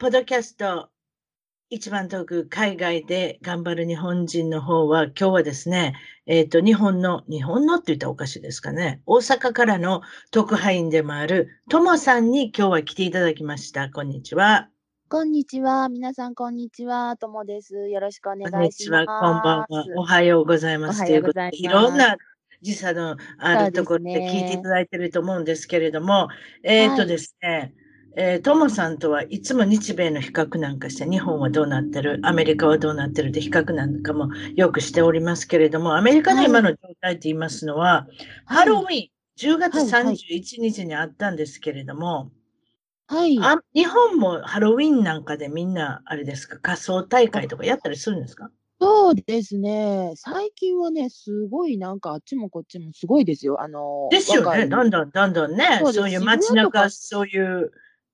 ポッドキャスト一番遠く海外で頑張る日本人の方は今日はですね、えっ、ー、と、日本の、日本のって言ったらおかしいですかね。大阪からの特派員でもあるともさんに今日は来ていただきました。こんにちは。こんにちは。皆さん、こんにちは。ともです。よろしくお願いします。こんにちは。こんばんは。おはようございます。ということで、いろんな時差のあるところで聞いていただいていると思うんですけれども、ね、えっ、ー、とですね、はいえー、トモさんとはいつも日米の比較なんかして、日本はどうなってる、アメリカはどうなってるって比較なんかもよくしておりますけれども、アメリカの今の状態って言いますのは、はい、ハロウィン、10月31日にあったんですけれども、はい、あ日本もハロウィンなんかでみんな、あれですか、仮装大会とかやったりするんですか？そうですね。最近はね、すごいなんかあっちもこっちもすごいですよ。あの、ですよね。だんだんだんだんね、そういう街中、そういう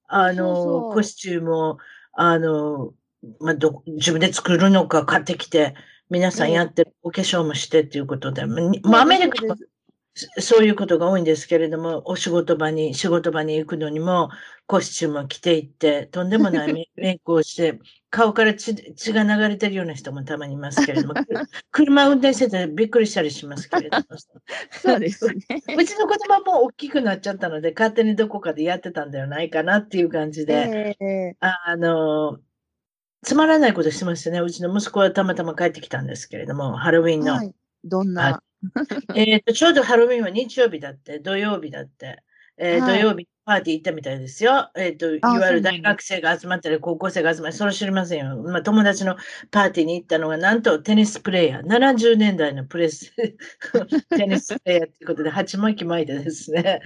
あの、コスチュームを、あの、まあ、ど、自分で作るのか買ってきて、皆さんやってお化粧もしてっていうことで、まあ、アメリカはそういうことが多いんですけれども、お仕事場に、仕事場に行くのにも、コスチュームを着ていって、とんでもないメ イクをして、顔から血血が流れてるような人もたまにいますけれども、車運転しててびっくりしたりしますけれども。そうですね。うちの子供も大きくなっちゃったので、勝手にどこかでやってたんではないかなっていう感じで、えー、あの、つまらないことしてましたね。うちの息子はたまたま帰ってきたんですけれども、ハロウィンの。はい、どんな？えっと、ちょうどハロウィンは日曜日だって、土曜日だって、えーはい、土曜日パーティー行ったみたいですよ。えっ、ー、と、いわゆる大学生が集まったり、高校生が集まり、それ知りませんよ。まあ、友達のパーティーに行ったのが、なんとテニスプレイヤー、70年代のプレス、テニスプレイヤーということで、鉢巻き巻いてですね。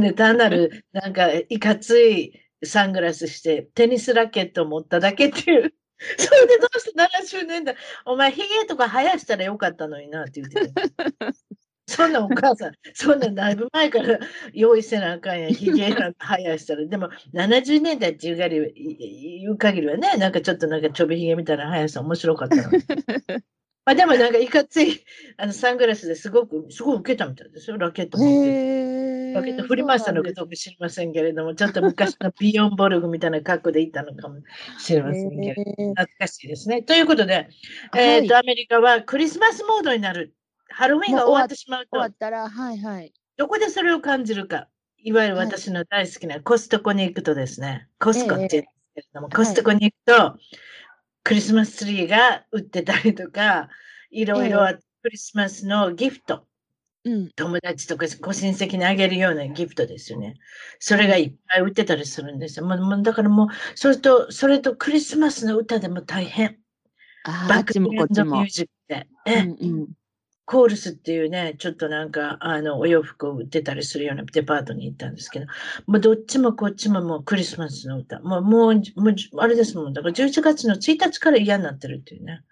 で、単なる、なんか、いかついサングラスして、テニスラケットを持っただけっていう。それでどうして70年代、お前、ヒゲとか生やしたらよかったのになって言ってそんなお母さん、そんなだいぶ前から用意せなあかんやん、ひげなんか生やしたら。でも、70年代っていう限り言う限りはね、なんかちょっとなんかちょびひげみたいな生やしたら面白かったの。まあでもなんかいかついあのサングラスですごく、すごい受けたみたいですよ、ラケット持って。ラケット振り回したのかどうか知りませんけれども、ちょっと昔のビヨンボルグみたいな格好でいたのかもしれませんけれども、懐かしいですね。ということで、えっ、ー、と、アメリカはクリスマスモードになるハロウィンが終わってしまうと、終わったら、はいはい。どこでそれを感じるか。いわゆる私の大好きなコストコに行くとですね、コスコって言うんですけれども、えコストコに行くと、クリスマスツリーが売ってたりとか、いろいろクリスマスのギフト、うん、友達とかご親戚にあげるようなギフトですよね。それがいっぱい売ってたりするんですよ。もうだからもう、それと、それとクリスマスの歌でも大変。バックミュージックで。え、うんうんコールスっていうね、ちょっとなんか、あの、お洋服を売ってたりするようなデパートに行ったんですけど、もうどっちもこっちももうクリスマスの歌。もう、もう、もうあれですもん。だから11月の1日から嫌になってるっていうね。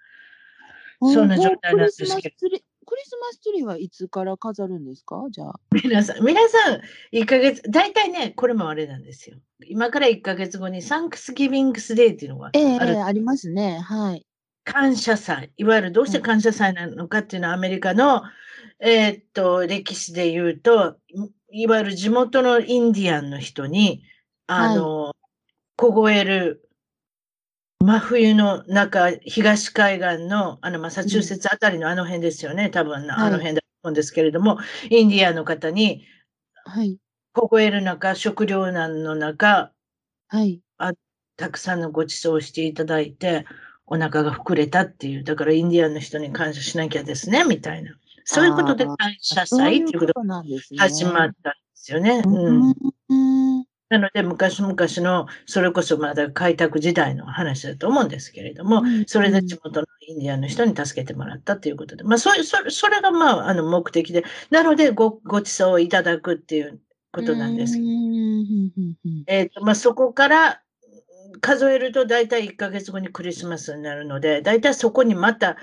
そんな状態なんですけど。クリスマスツリーはいつから飾るんですか？じゃあ。皆さん、皆さん、1ヶ月、大体ね、これもあれなんですよ。今から1ヶ月後にサンクスギビングスデーっていうのがある。ええー、ありますね。はい。感謝祭、いわゆるどうして感謝祭なのかっていうのは、アメリカの、えー、っと、歴史で言うと、いわゆる地元のインディアンの人に、あの、はい、凍える真冬の中、東海岸の、あの、マサチューセッツあたりのあの辺ですよね、うん、多分、あの辺だと思うんですけれども、はい、インディアンの方に、はい。凍える中、食糧難の中、はい。あたくさんのご馳走をしていただいて、お腹が膨れたっていう、だからインディアンの人に感謝しなきゃですね、みたいな。そういうことで感謝祭っていうことが始まったんですよね。うん、なので、昔々の、それこそまだ開拓時代の話だと思うんですけれども、それで地元のインディアンの人に助けてもらったということで、まあ、それ、それ、それがまあ、あの、目的で、なのでご、ご馳走をいただくっていうことなんですけど、えっ、と、まあ、そこから、数えると大体1ヶ月後にクリスマスになるので、大体そこにまた、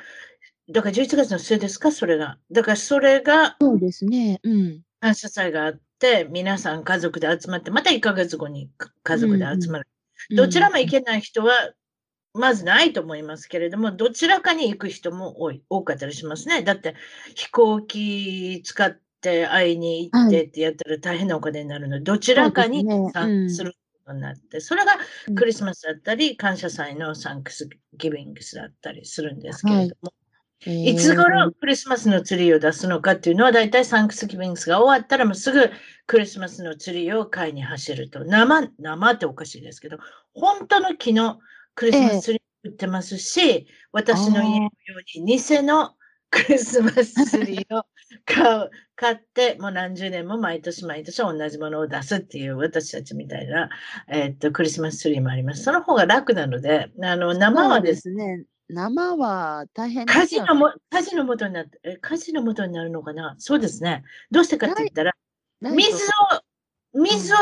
だから11月の末ですか、それが。だからそれが、そうですね。うん。感謝祭があって、皆さん家族で集まって、また1ヶ月後に家族で集まる。うんうん、どちらも行けない人は、まずないと思いますけれども、どちらかに行く人も多い、多かったりしますね。だって飛行機使って会いに行ってってやったら大変なお金になるので、どちらかに参加するになって、それがクリスマスだったり、感謝祭のサンクスギビングスだったりするんですけれども、い。つ頃クリスマスのツリーを出すのかっていうのは、だいたいサンクスギビングスが終わったら、もうすぐクリスマスのツリーを買いに走ると。生、生っておかしいですけど、本当の木のクリスマスツリー売ってますし、私の家のように偽のクリスマスツリーを買う、買って、もう何十年も毎年毎年同じものを出すっていう私たちみたいな、えー、っと、クリスマスツリーもあります。その方が楽なので、あの、生はですね、生は大変ね。火事のも、火事の元になって、え、火事の元になるのかな？そうですね。どうしてかって言ったら、水を、水を、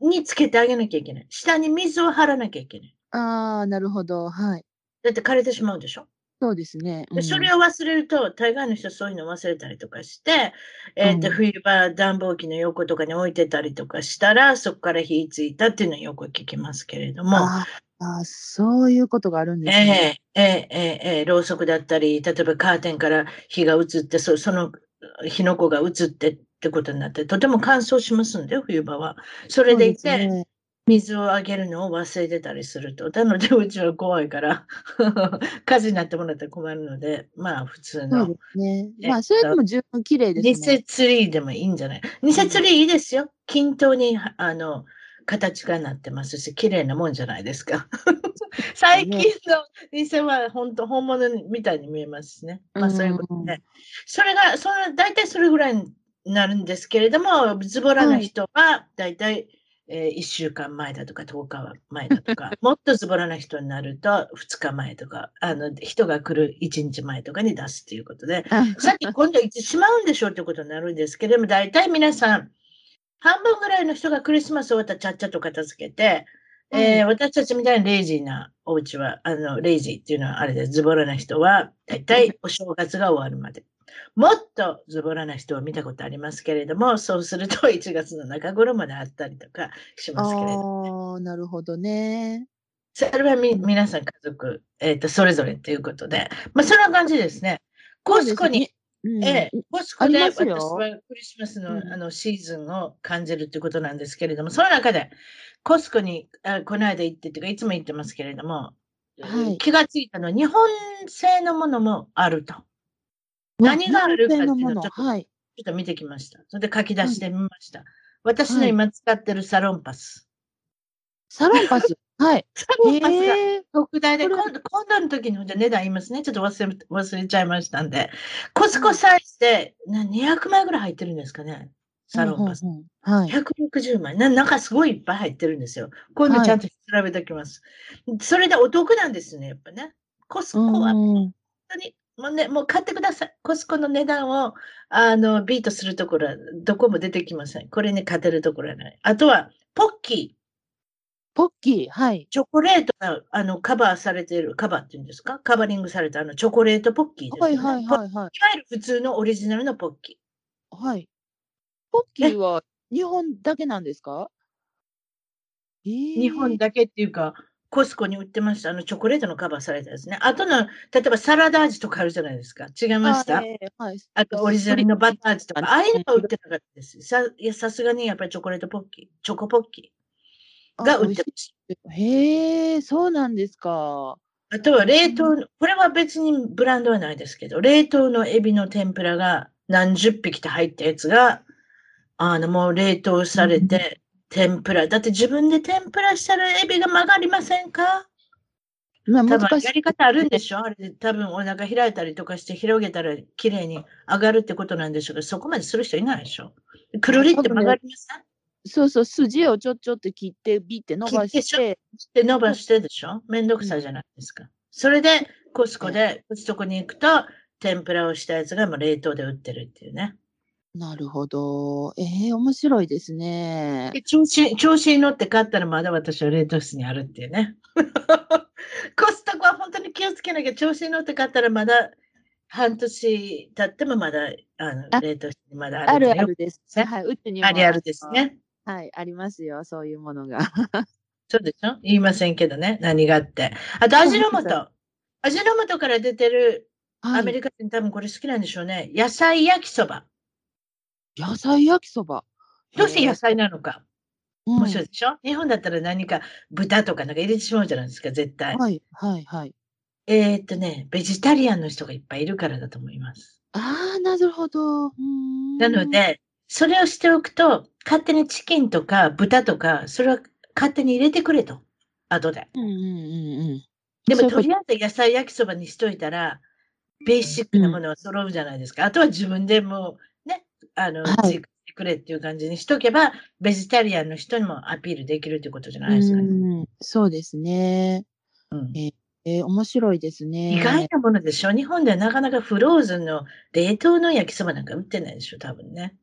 につけてあげなきゃいけない。下に水を張らなきゃいけない。ああ、なるほど。はい。だって枯れてしまうでしょ？そうですね。うん、それを忘れると、大概の人そういうの忘れたりとかして、えっ、ー、と、うん、冬場暖房機の横とかに置いてたりとかしたら、そこから火ついたっていうのはよく聞きますけれども。ああ、そういうことがあるんですね。ええええええろうそくだったり、例えばカーテンから火が移って、そその火の粉が移ってってことになって、とても乾燥しますんで、冬場は。それでいて、ね、水をあげるのを忘れてたりすると。なので、うちは怖いから、火事になってもらったら困るので、まあ、普通の。そうですね。まあ、それでも十分綺麗ですね。偽ツリーでもいいんじゃない？偽ツリーいいですよ。均等に、あの、形がなってますし、綺麗なもんじゃないですか。最近の偽は本当、本物みたいに見えますしね。まあそういうことで。それが、その、大体それぐらいになるんですけれども、ズボラな人は大体、えー、1週間前だとか10日前だとか、もっとズボラな人になると2日前とか、あの人が来る1日前とかに出すということで、さっき今度いつしまうんでしょうということになるんですけれども、大体皆さん、半分ぐらいの人がクリスマス終わったらちゃっちゃと片付けて、うん、えー、私たちみたいなレイジーなお家は、あの、レイジーっていうのはあれで、ズボラな人は、大体お正月が終わるまで。もっとズボラな人を見たことありますけれども、そうすると 1月の中頃まであったりとかしますけれども、ああ、なるほどね。それはみ皆さん家族、えっ、ー、と、それぞれということで、まあ、そんな感じですね。コスコに、ええ、コスコで私はクリスマスの,、あのシーズンを感じるということなんですけれども、その中で、コスコにあこの間行ってというか、いつも行ってますけれども、はい、気がついたのは、日本製のものもあると。何があるかっていうのをちょっと,、はい、ちょっと見てきました。それで書き出してみました。はい、私の今使ってるサロンパス。サロンパス？はい。サロンパスが特大で、今度、今度の時のじゃ値段言いますね。ちょっと忘れ、忘れちゃいましたんで。コスコサイズで、な200枚ぐらい入ってるんですかね？サロンパス。うんうんはい、160枚な。なんかすごいいっぱい入ってるんですよ。こういうのちゃんと調べておきます。はい、それでお得なんですね、やっぱね。コスコは本当にもうね、もう買ってください。コスコの値段を、あの、ビートするところは、どこも出てきません。これに勝てるところはない。あとは、ポッキー。ポッキー、はい。チョコレートが、あの、カバーされている、カバーっていうんですか？カバリングされた、あの、チョコレートポッキーです、ね。はいはいはい、はい。いわゆる普通のオリジナルのポッキー。はい。ポッキーは日本だけなんですか？えー、日本だけっていうか、コスコに売ってました。あの、チョコレートのカバーされたやつね。あとの、例えばサラダ味とかあるじゃないですか。違いました？はい、あと、オリジナルのバター味とか。ああいうのは売ってなかったです。さいやさすがにやっぱりチョコレートポッキー、チョコポッキーが売ってました。へえ、そうなんですか。あとは冷凍の、これは別にブランドはないですけど、冷凍のエビの天ぷらが何十匹と入ったやつが、あの、もう冷凍されて、天ぷら。だって自分で天ぷらしたらエビが曲がりませんか？まあ、多難しい。分やり方あるんでしょ？あれで多分お腹開いたりとかして広げたら綺麗に上がるってことなんでしょうけど、そこまでする人いないでしょ？くるりって曲がりません？そうそう、筋をちょっちょって切って、ビって伸ば切ってしょ？して、で伸ばしてでしょ？めんどくさいじゃないですか。それでコスコでコストコに行くと天ぷらをしたやつがもう冷凍で売ってるっていうね。なるほど。ええ面白いですね。で調子調子に乗って買ったらまだ私は冷凍室にあるっていうね。コストコは本当に気をつけなきゃ調子に乗って買ったらまだ半年経ってもまだあのあ冷凍室にまだああるるっていうあるです。ねはい、うちにも。ありあるですね。はい、ありますよ、そういうものが。そうでしょ？言いませんけどね。何があって。あと味の素。味の素から出てるはいアメリカ人多分これ好きなんでしょうね。野菜焼きそば。野菜焼きそば。どうして野菜なのか。うん面白いでしょ、日本だったら何か豚とかなんか入れてしまうじゃないですか、絶対。はい、はい、はい。えーっとね、ベジタリアンの人がいっぱいいるからだと思います。ああ、なるほど。なの、で、それをしておくと、勝手にチキンとか豚とか、それは勝手に入れてくれと。後で。うんうんうんうん。でも、とりあえず野菜焼きそばにしといたら、ベーシックなものは揃うじゃないですか。あとは自分でもう、ね、あの、はいくれっていう感じにしとけば、ベジタリアンの人にもアピールできるということじゃないですかね。うんそうですね。うんえー、面白いですね。意外なものでしょ？日本ではなかなかフローズンの冷凍の焼きそばなんか売ってないでしょ？多分ね。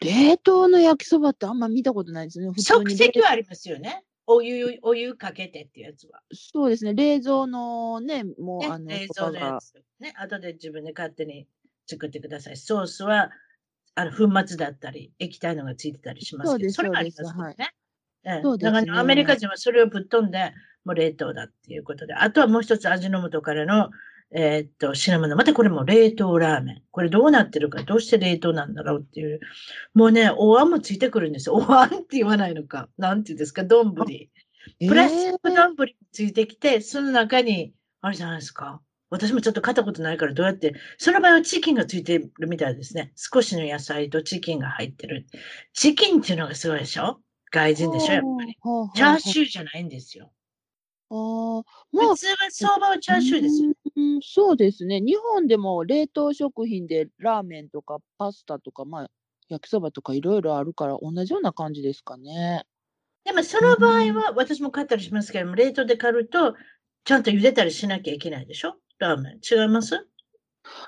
冷凍の焼きそばってあんま見たことないですね。即に席はありますよね。お湯、お湯かけてっていうやつは。そうですね。冷蔵のね、もう、ねあの、冷。蔵のやつ。ね、後で自分で勝手に作ってください。ソースは、あの、粉末だったり、液体のがついてたりしますけど、そうですそれはありますよね。ええそうですねだからアメリカ人はそれをぶっ飛んで、もう冷凍だっていうことで。あとはもう一つ味の素からの、えーっと、品物。またこれも冷凍ラーメン。これどうなってるか、どうして冷凍なんだろうっていう。もうね、お椀もついてくるんですよ。お椀って言わないのか。なんて言うんですか、丼。プラスチックえー丼もついてきて、その中に、あれじゃないですか。私もちょっと買ったことないからどうやって、その場合はチキンがついてるみたいですね。少しの野菜とチキンが入ってる。チキンっていうのがすごいでしょ？外人でしょ？やっぱり。チャーシューじゃないんですよ。ああ普通は相場はチャーシューですよ。うんそうですね。日本でも冷凍食品でラーメンとかパスタとか、まあ、焼きそばとかいろいろあるから同じような感じですかね。でもその場合は、私も買ったりしますけども、冷凍で買うと、ちゃんと茹でたりしなきゃいけないでしょ？ラーメン。違います？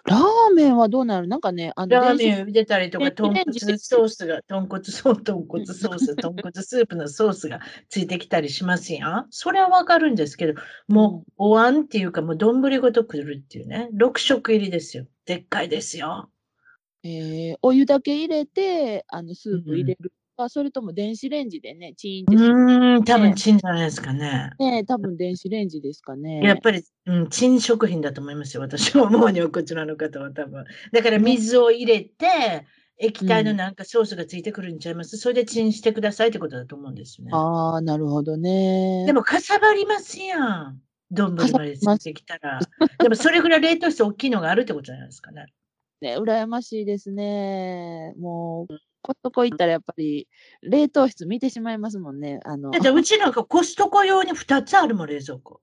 ラーメンはどうなる？なんかね、あの、ラーメンを茹でたりとか、豚骨ソースが、豚骨ソース、豚骨ソース、豚骨スープのソースがついてきたりしますやん。それはわかるんですけど、もう、お椀っていうか、もう丼ごとくるっていうね。6食入りですよ。でっかいですよ。えーお湯だけ入れて、あの、スープ入れるか、それとも電子レンジでね、チーンってするうーん、多分チンじゃないですかね。ね、多分電子レンジですかね。やっぱり、うん、チン食品だと思いますよ。私は思うにはこちらの方は多分。だから水を入れて、液体のなんかソースがついてくるんちゃいます、それでチンしてくださいってことだと思うんですよね。ああ、なるほどね。でもかさばりますやん。丼までついてきたら。でもそれぐらい冷凍して大きいのがあるってことじゃないですかね。ね、羨ましいですね。もう、コストコ行ったらやっぱり、冷凍室見てしまいますもんね。あの、だってうちなんかコストコ用に2つあるもん、冷蔵庫。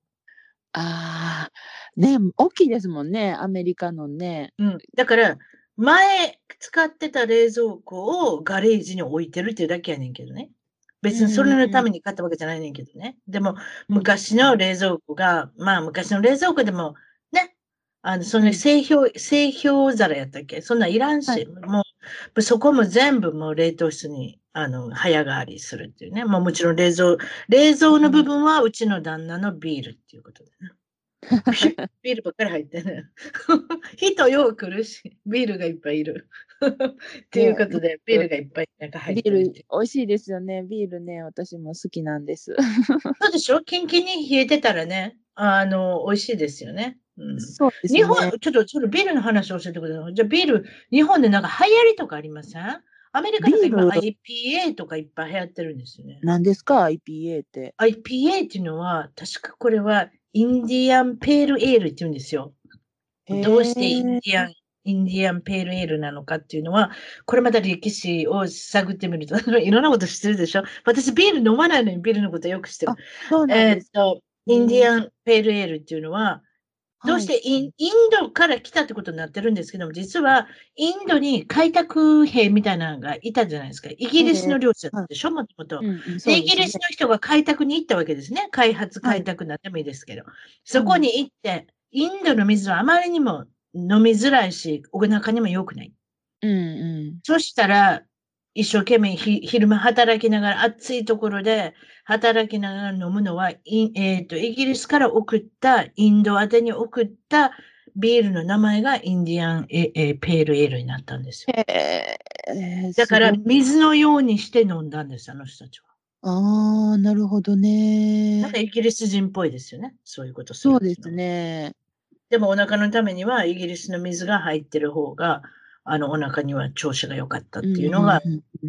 ああ、ね、大きいですもんね、アメリカのね。うん。だから、前使ってた冷蔵庫をガレージに置いてるっていうだけやねんけどね。別にそれのために買ったわけじゃないねんけどね。でも、昔の冷蔵庫が、まあ昔の冷蔵庫でも、ね、あの、その製氷、製氷皿やったっけ？そんなんいらんし、はいもう、そこも全部もう冷凍室に、あの、早変わりするっていうね。もうもちろん冷蔵、冷蔵の部分はうちの旦那のビールっていうことでね。ビールばっかり入ってね。人よう来るし、ビールがいっぱいいる。っていうことで、ビールがいっぱいなんか入っビール、てるって美味しいですよね。ビールね、私も好きなんです。そうでしょ？キンキンに冷えてたらね、あの、美味しいですよね。うん、そうですね。日本、ちょっと、ちょっとビールの話教えてください。じゃあビール、日本でなんか流行りとかありません？アメリカとか今ビ IPA とかいっぱい流行ってるんですよね。何ですか ?IPA って。IPA っていうのは、確かこれはインディアンペールエールって言うんですよ。どうしてインディアン、インディアンペールエールなのかっていうのは、これまた歴史を探ってみると、いろんなこと知ってるでしょ？私ビール飲まないのにビールのことよく知ってるあ。そうなんえーっ。と、インディアンペールエールっていうのは、どうしてイン,、インドから来たってことになってるんですけども、実はインドに開拓兵みたいなのがいたじゃないですか。イギリスの領事だったでしょ、もともと。イギリスの人が開拓に行ったわけですね。開発、開拓なんでもいいですけど。そこに行って、インドの水はあまりにも飲みづらいし、お腹にも良くない。うんうん、そしたら、一生懸命昼間働きながら、暑いところで働きながら飲むのは、えーと、イギリスから送った、インド宛てに送ったビールの名前がインディアンええペールエールになったんですよ。えー、だから水のようにして飲んだんです、あの人たちは。ああ、なるほどね。なんかイギリス人っぽいですよね。そういうことそうですね。でもお腹のためにはイギリスの水が入ってる方があの、お腹には調子が良かったっていうのが、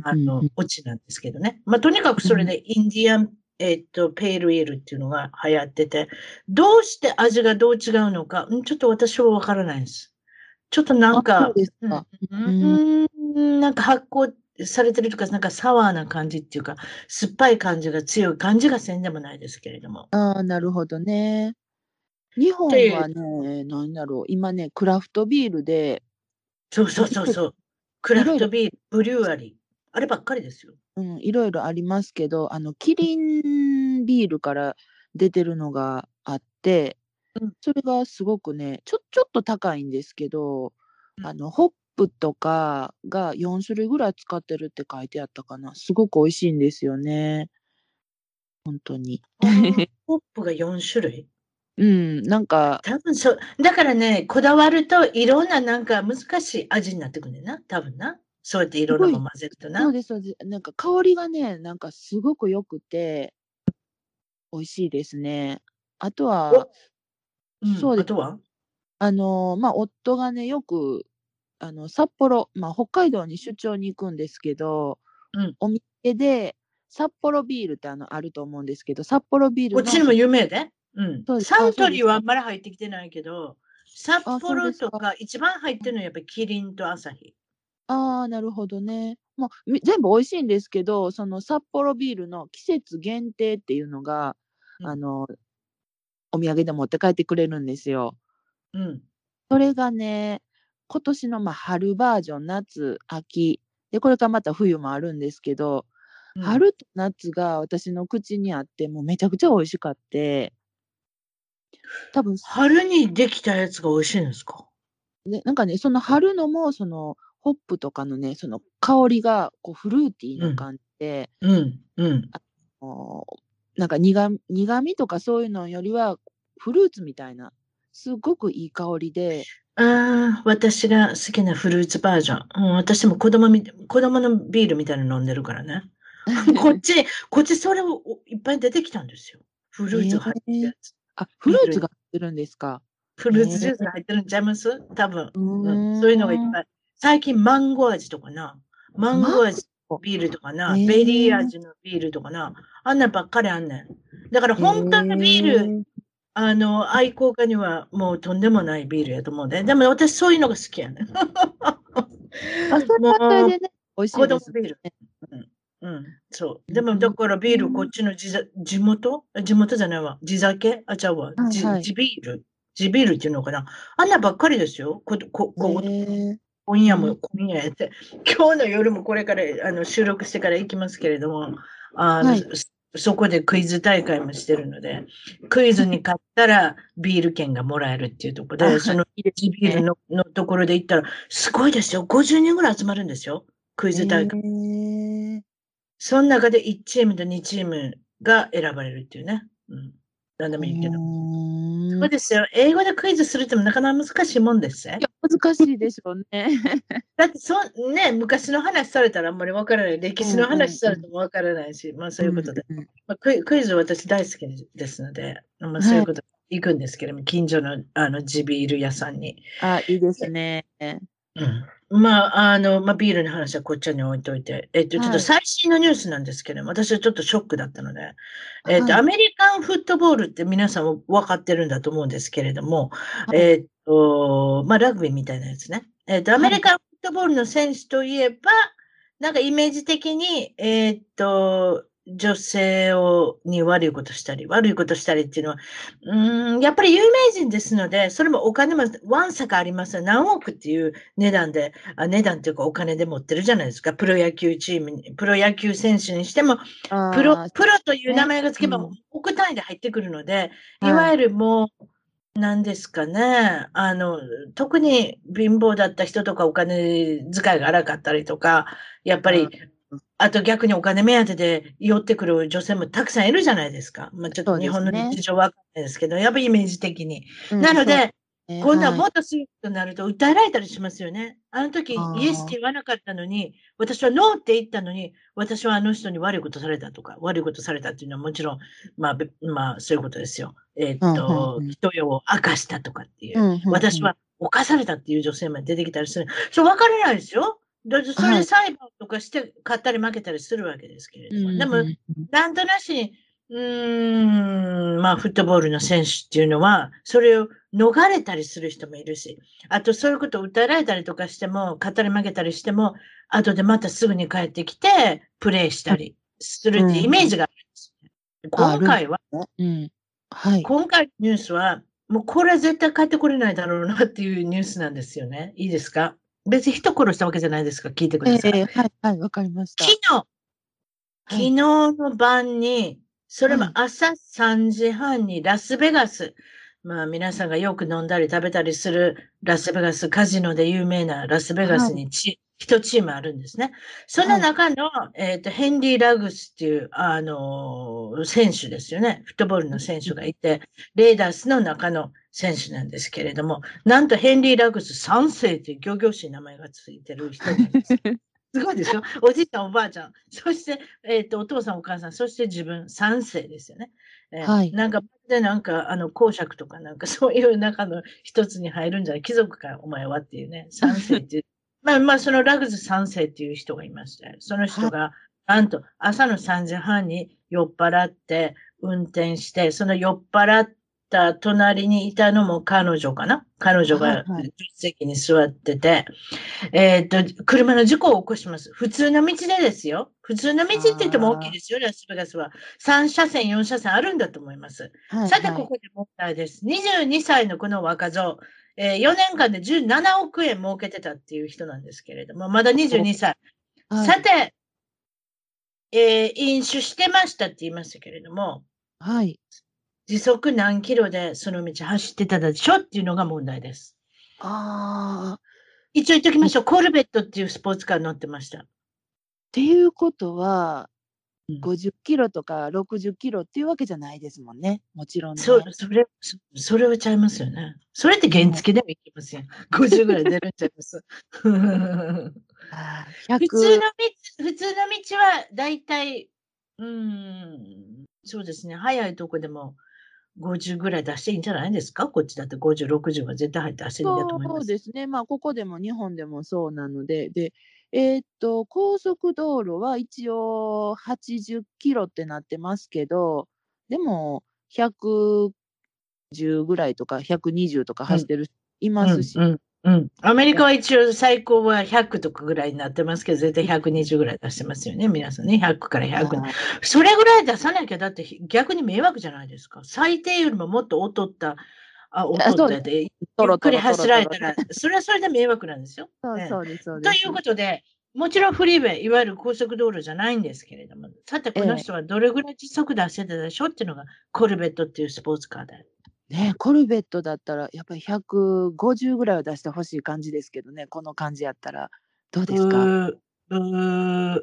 あの、オチなんですけどね。まあ、とにかくそれでインディアン、えっと、ペールエールっていうのが流行ってて、どうして味がどう違うのか、ちょっと私はわからないです。ちょっとなんか、うん、なんか発酵されてるとか、なんかサワーな感じっていうか、酸っぱい感じが強い感じがせんでもないですけれども。ああ、なるほどね。日本はね、何だろう、今ね、クラフトビールで、そうそうそうそう。クラフトビール、ブリュワリー。あればっかりですよ。うん、いろいろありますけど、あの、キリンビールから出てるのがあって、うん、それがすごくね、ちょ、ちょっと高いんですけど、うん、あの、ホップとかが4種類ぐらい使ってるって書いてあったかな。すごく美味しいんですよね。本当に。ホップが4種類？うん、なんか。多分そう。だからね、こだわるといろんななんか難しい味になってくるんだよな。多分な。そうやっていろんなも混ぜるとな。そうです、そうです。なんか香りがね、なんかすごく良くて、美味しいですね。あとは、うん、そうです。あとは？あの、まあ、夫がね、よく、あの、札幌、まあ、北海道に出張に行くんですけど、うん、お店で、札幌ビールってあの、あると思うんですけど、札幌ビールこっちにも有名でうん。サントリーはあんまり入ってきてないけど、札幌とか一番入ってるのはやっぱりキリンとアサヒ。ああ、なるほどね。もう全部美味しいんですけど、その札幌ビールの季節限定っていうのが、うん、あの、お土産で持って帰ってくれるんですよ。うん。それがね、今年のまあ春バージョン、夏、秋、で、これからまた冬もあるんですけど、うん、春と夏が私の口にあって、もうめちゃくちゃ美味しかって、多分春にできたやつが美味しいんですか？ね、なんかね、その春のも、その、ホップとかのね、その香りが、こう、フルーティーな感じで、うん、うん。あのなんか苦苦味とかそういうのよりは、フルーツみたいな、すごくいい香りで。ああ、私が好きなフルーツバージョン。うん、私も子供み、子供のビールみたいなの飲んでるからね。こっち、こっちそれをいっぱい出てきたんですよ。フルーツ入ってるやつ。あ、フルーツが入ってるんですか？フルーツジュースが入ってるんちゃいます？多分、うん。そういうのがいっぱい。最近マンゴー味とかな。マンゴー味ビールとかな。ベリー味のビールとかな。あんなんばっかりあんねん。だから本当のビール、あの、愛好家にはもうとんでもないビールやと思うね。でも私そういうのが好きやねん。あ、それはそれでね、美味しいですね。ビール。うんうん、そう。でも、だからビール、こっちの地地元？地元じゃないわ。地酒？あ、ちゃうわ。地、はい、地ビール？地ビールっていうのかな？あんなばっかりですよ。こ、こ、こ、今夜も、今夜やって。今日の夜もこれからあの収録してから行きますけれども、あの、はい、そこでクイズ大会もしてるので、クイズに勝ったらビール券がもらえるっていうところで、その地ビールののところで行ったら、すごいですよ。50人ぐらい集まるんですよ。クイズ大会。その中で1チームと2チームが選ばれるっていうね。うん。何でもいいけど。そうですよ。英語でクイズするってもなかなか難しいもんですよ。難しいでしょうね。だってそ、ね、昔の話されたらあんまりわからない。歴史の話されてもわからないし、まあそういうことで。まあ、クイクイズ私大好きですので、まあそういうことで行くんですけども、はい、近所のあの地ビール屋さんに。あ、いいですね。うん。まあ、あの、まあ、ビールの話はこっちに置いといて、えっと、ちょっと最新のニュースなんですけど、はい、私はちょっとショックだったので、えっと、アメリカンフットボールって皆さん分かってるんだと思うんですけれども、はい、えっと、まあ、ラグビーみたいなやつね。えっと、アメリカンフットボールの選手といえば、なんかイメージ的に、えっと、女性をに悪いことしたり、悪いことしたりっていうのは、うん、やっぱり有名人ですので、それもお金もわんさかあります何億っていう値段で、あ値段っていうかお金で持ってるじゃないですか。プロ野球チームに、プロ野球選手にしても、プロ、プロという名前がつけば億単位で入ってくるので、い。わゆるもう、なんですかね。あの、特に貧乏だった人とかお金遣いが荒かったりとか、やっぱりあと逆にお金目当てで寄ってくる女性もたくさんいるじゃないですか。まあ、ちょっと日本の日常はわかんないですけど、ね、やっぱりイメージ的に。うん、なので、今度はもっとするとなると訴えられたりしますよね。あの時イエスって言わなかったのに、私はノーって言ったのに、私はあの人に悪いことされたとか、悪いことされたっていうのはもちろん、まあ、まあ、そういうことですよ。えー、っと、人よを明かしたとかっていう、私は犯されたっていう女性まで出てきたりする。そう、分からないですよ。それで裁判とかして買ったり負けたりするわけですけれども、はい、でも、なんとなしに、うーん、まあ、フットボールの選手っていうのは、それを逃れたりする人もいるし、あとそういうことを訴えられたりとかしても、勝ったり負けたりしても、後でまたすぐに帰ってきて、プレイしたりするっていうイメージがあるんです、ね、今回は、うん。はい、今回のニュースは、もうこれは絶対帰ってこれないだろうなっていうニュースなんですよね。いいですか？別に人殺したわけじゃないですか、聞いてください。えー、はい、はい、わかりました。昨日、昨日の晩に、それも朝3時半にラスベガス、まあ皆さんがよく飲んだり食べたりするラスベガス、カジノで有名なラスベガスにち、一チームあるんですね。その中の、はい、えっ、ー、と、ヘンリー・ラグスっていう、あのー、選手ですよね。フットボールの選手がいて、レーダースの中の選手なんですけれども、なんとヘンリー・ラグス3世っていう行々しい名前がついてる人なんです。すごいでしょおじいちゃん、おばあちゃん。そして、えっ、ー、と、お父さん、お母さん、そして自分、3世ですよね。えー、はい、なんか、で、なんか、あの、公爵とか、なんか、そういう中の一つに入るんじゃない貴族か、お前はっていうね。3世っていう。まあまあ、そのラグズ3世っていう人がいまして、その人が、なんと朝の3時半に酔っ払って運転して、その酔っ払った隣にいたのも彼女かな？彼女が助手席に座ってて、えっ、と、車の事故を起こします。普通の道でですよ。普通の道って言っても大きいですよ、ラスベガスは。3車線、4車線あるんだと思います。はいはい、さて、ここで問題です。22歳のこの若造。えー、4年間で17億円儲けてたっていう人なんですけれども、まだ22歳。はい、さて、えー、飲酒してましたって言いましたけれども、はい。時速何キロでその道走ってたでしょっていうのが問題です。ああ。一応言っておきましょう。コルベットっていうスポーツカー乗ってました。っていうことは、50キロとか60キロっていうわけじゃないですもんね。もちろん、ね、そう、それ、それはちゃいますよね。それって原付でもいけますよ。50ぐらい出るんちゃいます？普通の道、普通の道はだいたい、うん、そうですね。早いとこでも50ぐらい出していいんじゃないですか？こっちだって50、60は絶対入って走るんだと思います。そうですね。まあ、ここでも日本でもそうなので、で、えー、っと、高速道路は一応80キロってなってますけど、でも110ぐらいとか120とか走ってる、いますし、うんうん。アメリカは一応最高は100とかぐらいになってますけど、絶対120ぐらい出してますよね、皆さんね。100から100。それぐらい出さなきゃ、だって逆に迷惑じゃないですか。最低よりももっと劣ったあ、音ってゆっくり走られたら、それはそれで迷惑なんですよ。そうそうです、ということで、もちろんフリーウェイ、いわゆる高速道路じゃないんですけれども、さてこの人はどれぐらい時速出せたでしょっていうのが、コルベットっていうスポーツカーだよ。ねコルベットだったら、やっぱり150ぐらいは出してほしい感じですけどね、この感じやったら。どうですか？うー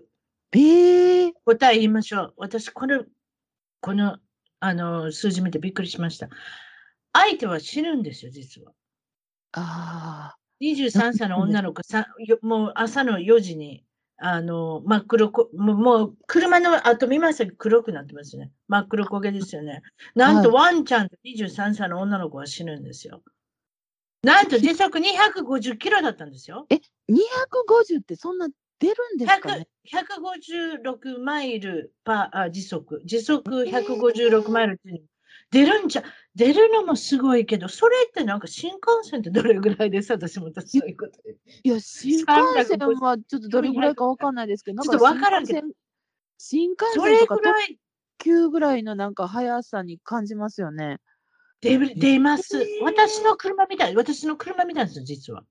えー、答え言いましょう。私、この、この、あの、数字見てびっくりしました。相手は死ぬんですよ、実は。ああ。23歳の女の子さ、もう朝の4時に、あの、真っ黒こ、もう車の後見ましたけど黒くなってますね。真っ黒焦げですよね。なんとワンちゃんと23歳の女の子は死ぬんですよ。なんと時速250キロだったんですよ。え、250ってそんな出るんですか、ね、156マイルパーあ時速。時速156マイルっていう出るんじゃ、出るのもすごいけど、それってなんか新幹線ってどれぐらいです？私もそういうこといや、新幹線はちょっとどれぐらいかわかんないですけど、ちょっとわからんけど。新幹それ線とか特ぐらい急ぐらいのなんか速さに感じますよね。出る出ますえー。私の車見た、私の車見たんですよ、実は。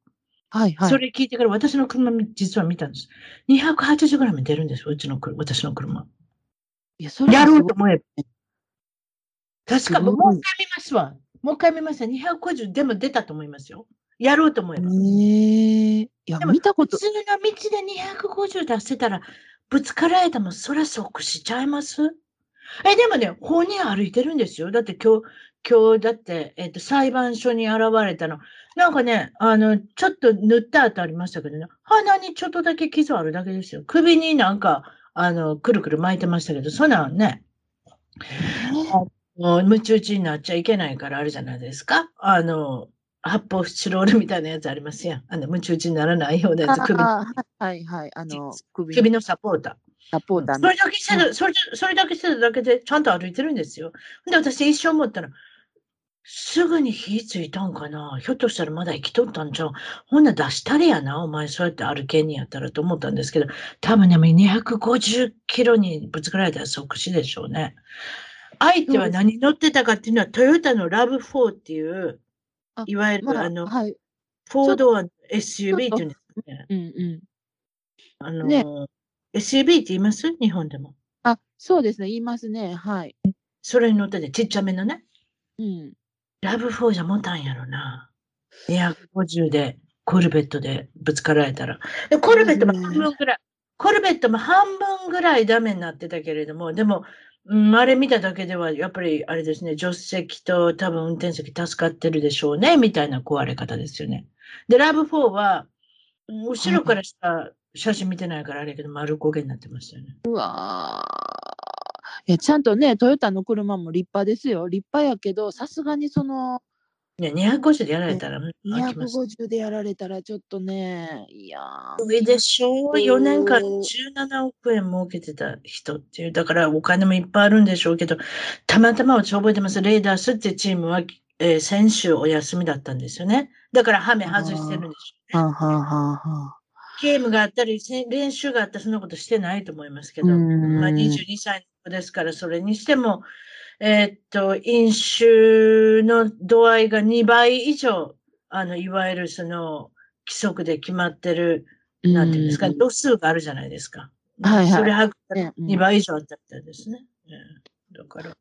はいはい。それ聞いてから私の車み実は見たんです。280グラム出るんですよ、うちの車、私の車。いや、それやろうと思えば。確か、もう一回見ますわ。もう一回見ますわ。250でも出たと思いますよ。やろうと思えば。えー、いや、でも見たこと普、通の道で250出せたら、ぶつかられたもそりゃ即死ちゃいます？え、でもね、法に歩いてるんですよ。だって今日、今日だって、えっ、と、裁判所に現れたの。なんかね、あの、ちょっと塗った跡ありましたけどね、鼻にちょっとだけ傷あるだけですよ。首になんか、あの、くるくる巻いてましたけど、そんなんね、ムチ打ちになっちゃいけないからあるじゃないですか。あの、発泡スチロールみたいなやつありますやん。あの、ムチ打ちにならないようなやつ、首はいはい、あの、首首のサポーター。サポーターそれだけしてた、それそれだけしてただけでちゃんと歩いてるんですよ。で、私一生思ったら、すぐに火ついたんかなひょっとしたらまだ生きとったんちゃうほんなら出したりやなお前そうやって歩けんにやったらと思ったんですけど、多分ね、もう250キロにぶつかられたら即死でしょうね。相手は何乗ってたかっていうのは、トヨタのラブ4っていうあ、いわゆるまあ、あの、はい。フォードア SUV っていうんですね。うんうん。あの、ね SUV って言います？日本でも。あ、そうですね、言いますね。はい。それに乗ってて、ちっちゃめのね。うん。ラブ4じゃ持たんやろな。250で、コルベットでぶつかられたら。でコルベットも半分ぐらい、コルベットも半分ぐらいダメになってたけれども、でも、うん、あれ見ただけでは、やっぱりあれですね、助手席と多分運転席助かってるでしょうね、みたいな壊れ方ですよね。で、ラブ4は、うん後ろからしか写真見てないからあれけど、丸焦げになってましたよね。うわいや、ちゃんとね、トヨタの車も立派ですよ。立派やけど、さすがにその、ね、250でやられたら、うん飽きます。250でやられたらちょっとね、いやー上でしょう ?4 年間うん17億円儲けてた人っていう、だからお金もいっぱいあるんでしょうけど、たまたま私覚えてます。レーダースってチームは、えー先週お休みだったんですよね。だからハメ外してるんでしょうね。はあ、はあはゲームがあったり、せ練習があったらそんなことしてないと思いますけど、うんまあ、22歳の子ですから、それにしても、えーっと、飲酒の度合いが2倍以上、あの、いわゆるその、規則で決まってるなんていうんですか、うん度数があるじゃないですか。はいはいそれはねうん2倍以上あったみたいですね。うんだから、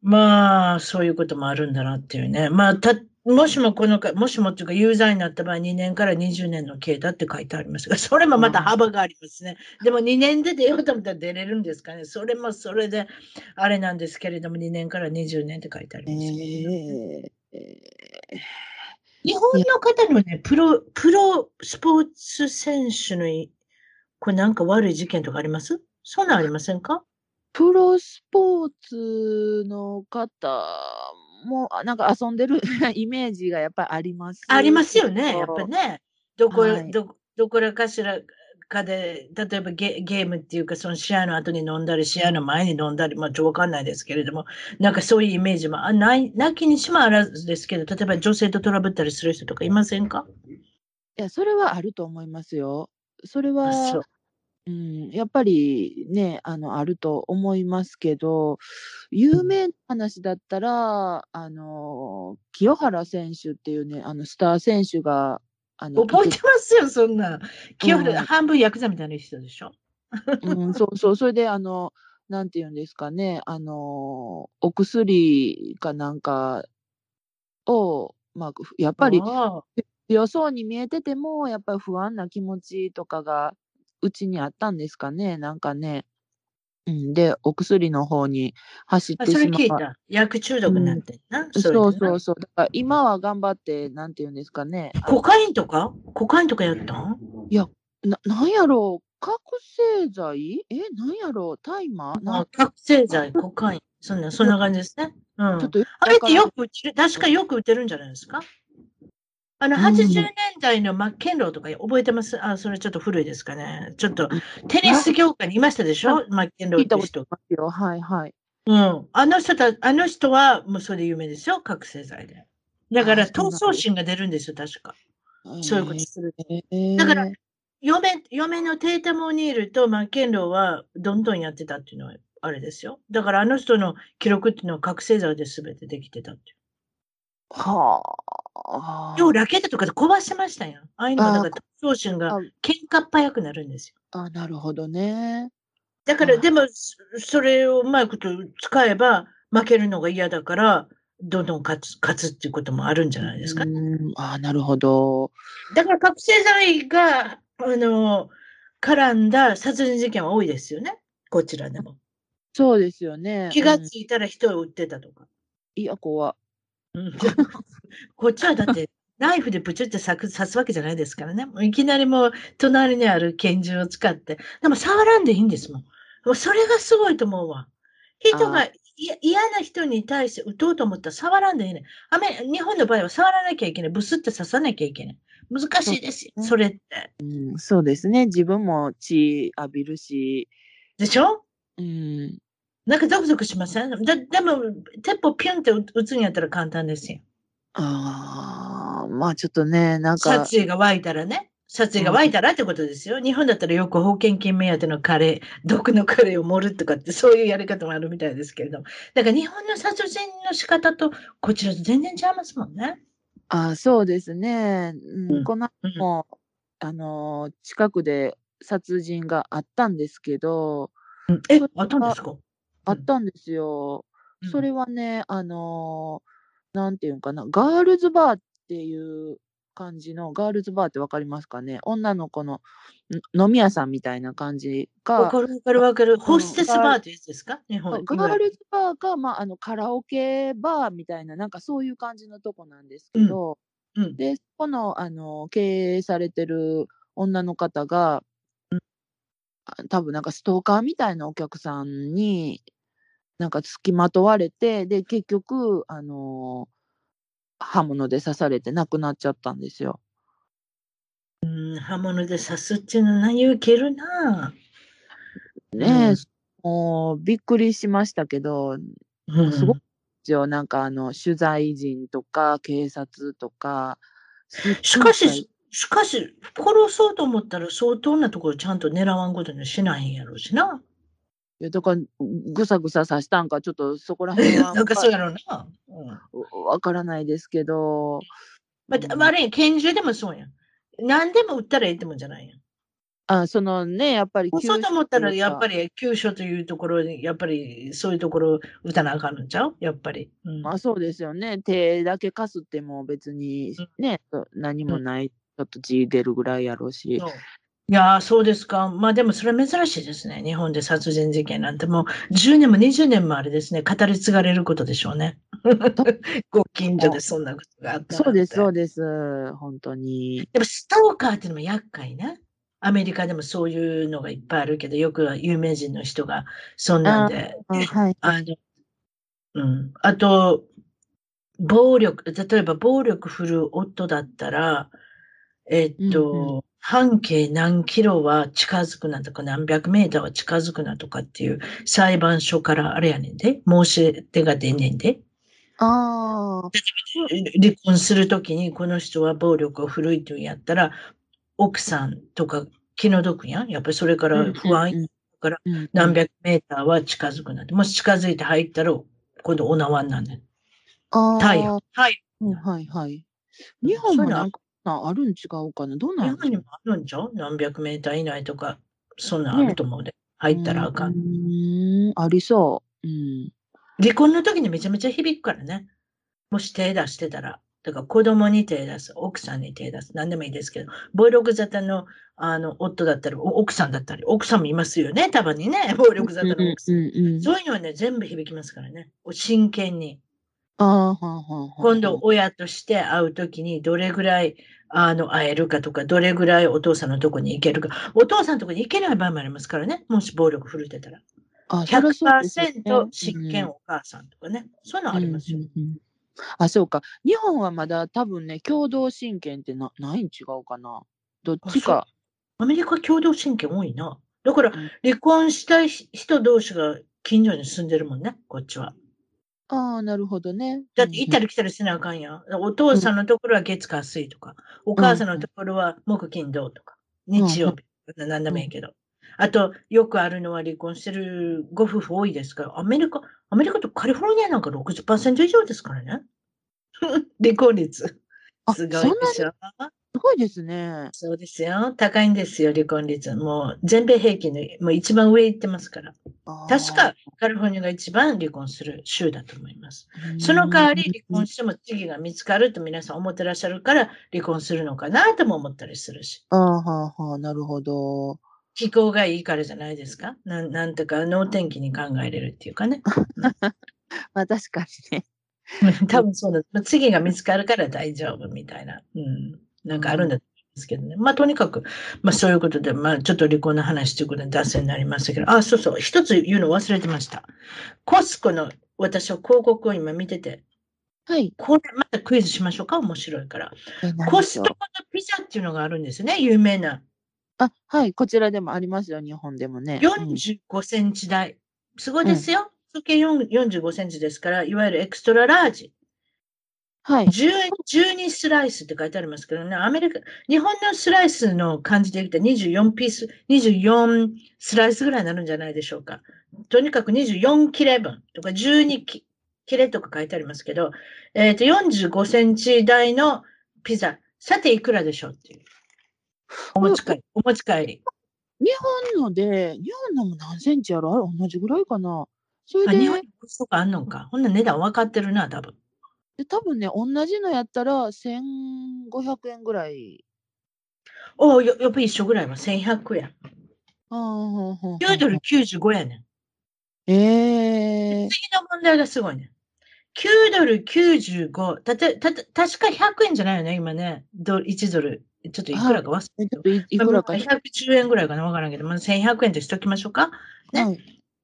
まあ、そういうこともあるんだなっていうね。まあ、た、もしもこのか、もしもっていうか、有罪になった場合、2年から20年の刑だって書いてありますが、それもまた幅がありますね。でも2年で出ようと思ったら出れるんですかね。それもそれで、あれなんですけれども、2年から20年って書いてありますね、えー。え日本の方のね、プロ、プロスポーツ選手のい、これなんか悪い事件とかあります？そんなんありませんか？プロスポーツの方も、あなんか遊んでる イメージがやっぱりあります。ありますよね、やっぱりね。どこ、はいど、どこらかしらかで、例えばゲゲームっていうか、その試合の後に飲んだり、試合の前に飲んだり、まあ、ちょっとわかんないですけれども、なんかそういうイメージもあない、なきにしもあらずですけど、例えば女性とトラブったりする人とかいませんか？いや、それはあると思いますよ。それあは、そう。うん、やっぱりね、あの、あると思いますけど、有名な話だったら、あの、清原選手っていうね、あの、スター選手が、あの、覚えてますよ、そんな。清原、うん半分ヤクザみたいな人でしょ？うん、そうそう、それで、あの、なんていうんですかね、あの、お薬かなんかを、まあ、やっぱり強そうに見えてても、やっぱり不安な気持ちとかがうちにあったんですかね、なんかね。うん、で、お薬の方に走ってしま聞いうた。薬中毒になってんな。それそうそうそう。だから今は頑張って、なんていうんですかね。あコカインとかコカインとかやったん？ななんやろう、覚醒剤？え、なんやろう、大麻？覚醒剤、コカイン。そんな、そんな感じですね。うん。ちょっとあれってよく。確かよく打てるんじゃないですか？あの、うん80年代のマッケンローとか覚えてます？あ、それちょっと古いですかね。ちょっと、テニス業界にいましたでしょ？マッケンローって人。ますよ。はいはい。うん。あの人た、あの人は、もうそれで有名ですよ。覚醒剤で。だから、闘争心が出るんですよ、確か。そういうことするだから嫁、嫁のテータモニールとマッケンローはどんどんやってたっていうのはあれですよ。だからあの人の記録っていうのは覚醒剤で全てできてたっていう。はあ。要ラケットとかで壊してましたよ。ああいうのだから、長春が喧嘩っ早くなるんですよ。あなるほどね。だから、でも、それをうまいこと使えば、負けるのが嫌だから、どんどん勝つ、勝つっていうこともあるんじゃないですか。ああ、なるほど。だから、覚醒剤が、あの、絡んだ殺人事件は多いですよね。こちらでも。そうですよね。気がついたら人を撃ってたとか。いや、怖 こっちはだって、ナイフでプチュって刺すわけじゃないですからね。いきなりもう、隣にある拳銃を使って。でも触らんでいいんですもん。もうそれがすごいと思うわ。人が嫌な人に対して撃とうと思ったら触らんでいいね。アメ日本の場合は触らなきゃいけない。ブスって刺さなきゃいけない。難しいですよ、そ,、れって、うん。そうですね。自分も血浴びるし。でしょ？うん。なんかゾクゾクしません？ででも、鉄砲ピュンって撃つんやったら簡単ですよ。ああ、まあちょっとね、なんか。殺意が湧いたらね。殺意が湧いたらってことですよ。日本だったらよく保険金目当てのカレー、毒のカレーを盛るとかって、そういうやり方もあるみたいですけれども。だから日本の殺人の仕方と、こちらと全然違いますもんね。あそうですね。うん、この後も、うん、あの、近くで殺人があったんですけど、うん、え、あったんですか？あったんですよ。それはね、あのー、なんていうんかな、ガールズバーっていう感じの、ガールズバーってわかりますかね？女の子の飲み屋さんみたいな感じが。わかるわかるわかる。ホステスバーってやつですか？日本ガールズバーが、まあ、あのカラオケバーみたいな、なんかそういう感じのとこなんですけど、うん。うん、で、そこの、あの、経営されてる女の方が、多分なんかストーカーみたいなお客さんに、なんか付きまとわれて、で、結局、あのー、刃物で刺されて亡くなっちゃったんですよ。うん、刃物で刺すっていうのは何受けるなねえ、うん、もうびっくりしましたけど、うん、すごくよ、なんかあの、取材陣とか警察とか。しかし、しかし、殺そうと思ったら相当なところちゃんと狙わんことにしないんやろうしな。いや、だから、ぐさぐささしたんか、ちょっとそこら辺は。なんかそうやろうな。わ、うん、からないですけど。まあ、あれ、拳銃でもそうやん。何でも撃ったらいいってもんじゃないやん。あそのね、やっぱりそうと思ったら、やっぱり急所というところに、やっぱりそういうところ打たなあかんのちゃう？やっぱり。うん、まあそうですよね。手だけかすっても別にね、うん、何もない、ちょっと血出るぐらいやろうし。いやそうですか。まあでもそれは珍しいですね。日本で殺人事件なんてもう10年も20年もあれですね、語り継がれることでしょうね。ご近所でそんなことがあったそうです、そうです。本当に。でもストーカーっていうのも厄介ね。アメリカでもそういうのがいっぱいあるけど、よく有名人の人がそんなんで。あ,、はい、あのうん、あと、暴力、例えば暴力振る夫だったら、えっと、うんうん半径何キロは近づくなとか、何百メーターは近づくなとかっていう裁判所からあれやねんで、申し出が出んねんで。ああ。離婚するときにこの人は暴力を振るいとやったら、奥さんとか気の毒やん。やっぱりそれから不安から何百メーターは近づくなって。もし近づいて入ったら、今度お縄になんねん。ああ。はい。はい。はいはい。日本もなんかあるん違うかな？どうなんにもあるんじゃん何百メーター以内とか、そんなんあると思うで。ね、入ったらあかん。うん、ありそう。うん。離婚の時にめちゃめちゃ響くからね。もし手出してたら。だから子供に手出す、奥さんに手出す、何でもいいですけど、暴力沙汰のあの夫だったり、奥さんだったり、奥さんもいますよね、たまにね、暴力沙汰の奥さん。そういうのはね、全部響きますからね。真剣に。あ今度親として会うときにどれぐらいあの会えるかとか、どれぐらいお父さんのとこに行けるか。お父さんのとこに行けない場合もありますからね。もし暴力振るってたら。あ100%執権お母さんとかね。そういうのありますよ。あ、そうか。日本はまだ多分ね、共同親権ってなないん違うかな。どっちか。アメリカ共同親権多いな。だから、離婚したい人同士が近所に住んでるもんね、こっちは。ああ、なるほどね。だって行ったり来たりしなあかんやん。お父さんのところは月火水とか、お母さんのところは木金土とか。日曜日。なんでもいいけど。あと、よくあるのは離婚してるご夫婦多いですから、アメリカ、アメリカとカリフォルニアなんか60%以上ですからね。離婚率。すごいでしょ？すごいですね。そうですよ。高いんですよ、離婚率。もう全米平均のもう一番上行ってますから。確かカリフォルニアが一番離婚する州だと思います。その代わり離婚しても次が見つかると皆さん思ってらっしゃるから離婚するのかなとも思ったりするし。ああ、はあ、はあ、なるほど。気候がいいからじゃないですか？ななんとか能天気に考えれるっていうかね。まあ確かにね。多分そうだ。次が見つかるから大丈夫みたいな。うん。なんかあるんだと思うんですけどね。まあとにかく、まあそういうことで、まあちょっと離婚の話ということで脱線になりましたけど、あ、そうそう。一つ言うの忘れてました。コスコの私は広告を今見てて、はい。これまたクイズしましょうか？面白いから。コストコのピザっていうのがあるんですよね。有名な。あ、はい。こちらでもありますよ。日本でもね。45センチ台。すごいですよ。直径45センチですから、いわゆるエクストララージ。はい。12スライスって書いてありますけどね、アメリカ、日本のスライスの感じで言うと24ピース、24スライスぐらいになるんじゃないでしょうか。とにかく24切れ分とか12切れとか書いてありますけど、えっ、ー、と、45センチ台のピザ、さていくらでしょうっていう。お持ち帰り。お持ち帰り。日本ので、日本のも何センチやろ？あれ同じぐらいかなそれで。日本にコストコあんのか。ほんな値段分かってるな、多分。で、多分ね、同じのやったら1500円ぐらい。おお、やっぱ一緒ぐらいは1100円。ああ、9ドル95円ねん。ええー。次の問題がすごいね。9ドル95。たて、た、確か100円じゃないよね、今ね。ド1ドル。ちょっといくらか忘れてる。いくらか。110円ぐらいかなわからんけど、まず1100円としときましょうか。ね。はい、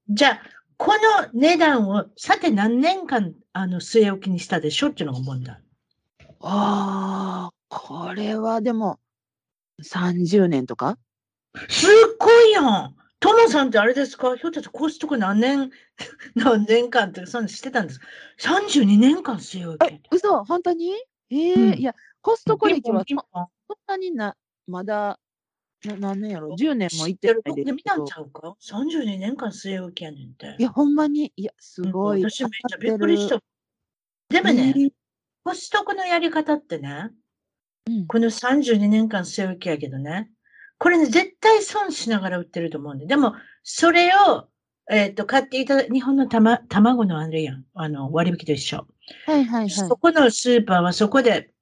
じゃあ、この値段を、さて何年間、あの、据え置きにしたでしょっていうのが問題。ああ、これはでも、30年とか？すっごいやん。トモさんってあれですか？ひょっとしてコストコ何年、何年間ってそうしてたんですか ?32 年間据え置き。え、嘘本当に？ええーうん、いや、コストコ歴はそんなにな、まだ、な何年やろ ?10 年も行ってるで見たんちゃうか ?32 年間据え置きやねんて。いや、ほんまに、いや、すごい。私めっちゃびっくりした。でもね、えー、コストコのやり方ってね、うん、この32年間据え置きやけどね、これね、絶対損しながら売ってると思うんで。でも、それを、えっ、ー、と、買っていただ、日本のたま、卵のあれやん。あの、割引と一緒。はいはいはい。そこのスーパーはそこで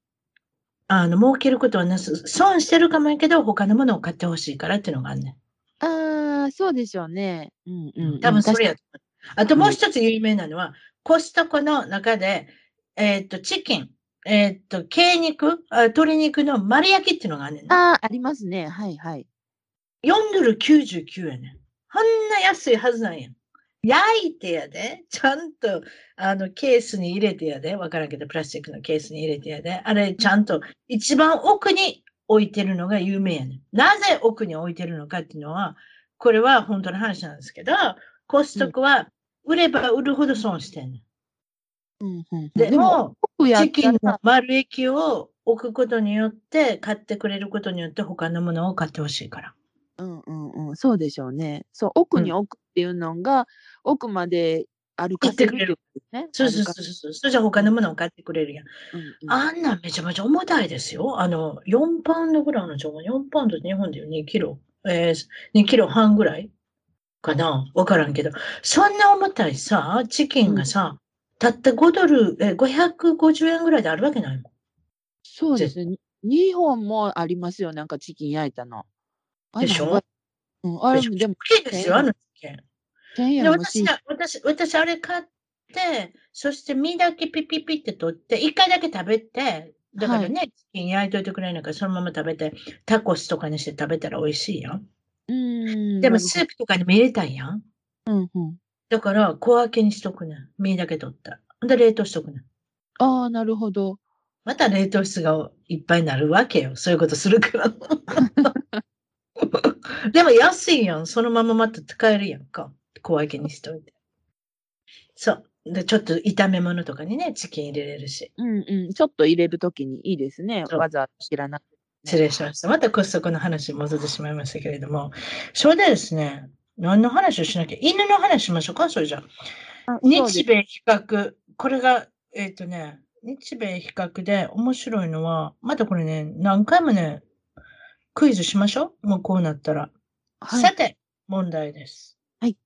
あの、儲けることはなす、損してるかもやけど、他のものを買ってほしいからっていうのがあんねん。ああ、そうでしょうね。うんうん、多分それやとあともう一つ有名なのは、うん、コストコの中で、えっ、と、チキン、えっ、と、鶏肉あ、鶏肉の丸焼きっていうのがあんねんああ、ありますね。はいはい。4ドル99円ねん。こんな安いはずなんやん。焼いてやで、ちゃんとあのケースに入れてやで、わからんけど、プラスチックのケースに入れてやで、あれちゃんと一番奥に置いてるのが有名やねん。なぜ奥に置いてるのかっていうのは、これは本当の話なんですけど、コストコは売れば売るほど損してんねん。うんうん、でも、チキンの丸液を置くことによって、買ってくれることによって他のものを買ってほしいから。うんうんうん、そうでしょうね。そう、奥に置くっていうのが、奥まで歩かせるってことね。そうそうそうそう。それじゃ他のものを買ってくれるやん。うんうん、あんなめちゃめちゃ重たいですよ。あの、4パウンドぐらいの情報、4パウンド日本で2キロ、えー、2キロ半ぐらいかなわからんけど。そんな重たいさ、チキンがさ、うん、たった5ドル、えー、550円ぐらいであるわけないもん。そうですね。2本もありますよ。なんかチキン焼いたの。でしょ？うん、あれでも、大きいですよ、あのチキン。で私私、私、あれ買って、そして身だけピピピって取って、一回だけ食べて、だからね、はい、チキン焼いといてくれないから、そのまま食べて、タコスとかにして食べたら美味しいやん。うんでも、スープとかにも入れたいやん。うんうん、だから、小分けにしとくねん。身だけ取った。で、冷凍しとくねん。ああ、なるほど。また冷凍室がいっぱいになるわけよ。そういうことするから。でも安いやん。そのまままた使えるやんか。小分けにしといて。そう。で、ちょっと炒め物とかにね、チキン入れれるし。うんうん。ちょっと入れるときにいいですね。わざわざ知らなく失礼しました。またコストコの話に戻ってしまいましたけれども、それでですね、何の話をしなきゃ、犬の話しましょうか、それじゃあ。日米比較、これが、えっ、ー、とね、日米比較で面白いのは、またこれね、何回もね、クイズしましょう。もうこうなったら。はい、さて、問題です。はい。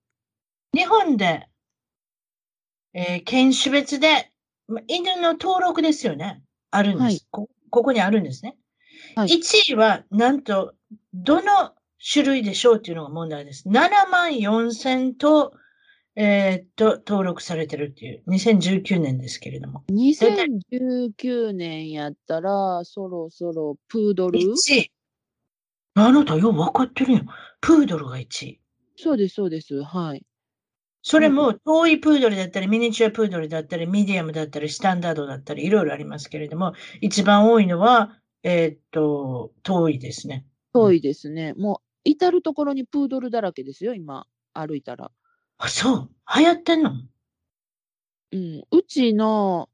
日本で、えー、犬種別で、犬の登録ですよね。あるんです。はい、こここにあるんですね。はい、1位は、なんと、どの種類でしょうっていうのが問題です。7万4千と、えー、っと、登録されてるっていう、2019年ですけれども。2019年やったら、そろそろプードル ?1 位。あなたよう分かってるよ。プードルが1位。そうです、そうです。はい。それも、遠いプードルだったり、ミニチュアプードルだったり、ミディアムだったり、スタンダードだったり、いろいろありますけれども、一番多いのは、えー、っと、遠いですね。遠いですね。もう、至るところにプードルだらけですよ、今、歩いたら。あ、そう。流行ってんの？うん。うちの、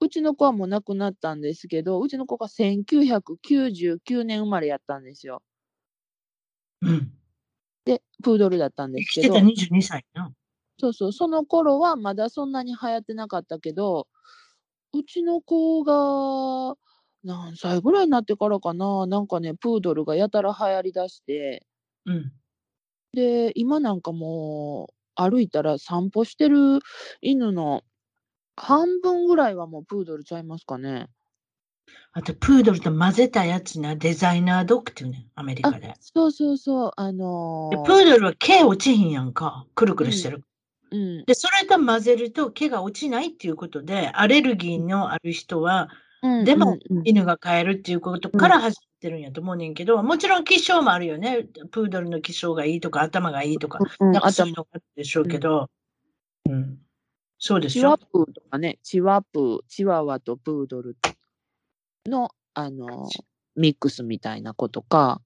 うちの子はもう亡くなったんですけど、うちの子が1999年生まれやったんですよ。うん。で、プードルだったんですけど。生きてた22歳な。そうそう、その頃はまだそんなに流行ってなかったけど、うちの子が何歳ぐらいになってからかな、なんかね、プードルがやたら流行りだして、うん。で、今なんかもう、歩いたら散歩してる犬の半分ぐらいはもうプードルちゃいますかね。あと、プードルと混ぜたやつな、デザイナードッグっていうね、アメリカで。そうそうそう、あのー、プードルは毛落ちひんやんか。くるくるしてる。うん、で、それと混ぜると毛が落ちないっていうことで、アレルギーのある人は、うん、でも犬が飼えるっていうことから始めてるんやと思うねんけど、もちろん気性もあるよね。プードルの気性がいいとか、頭がいいとか、なんかそういうのがあるでしょうけど、うん。そうですよ。チワプーとかね、チワプー、チワワとプードルの、あの、ミックスみたいなことか。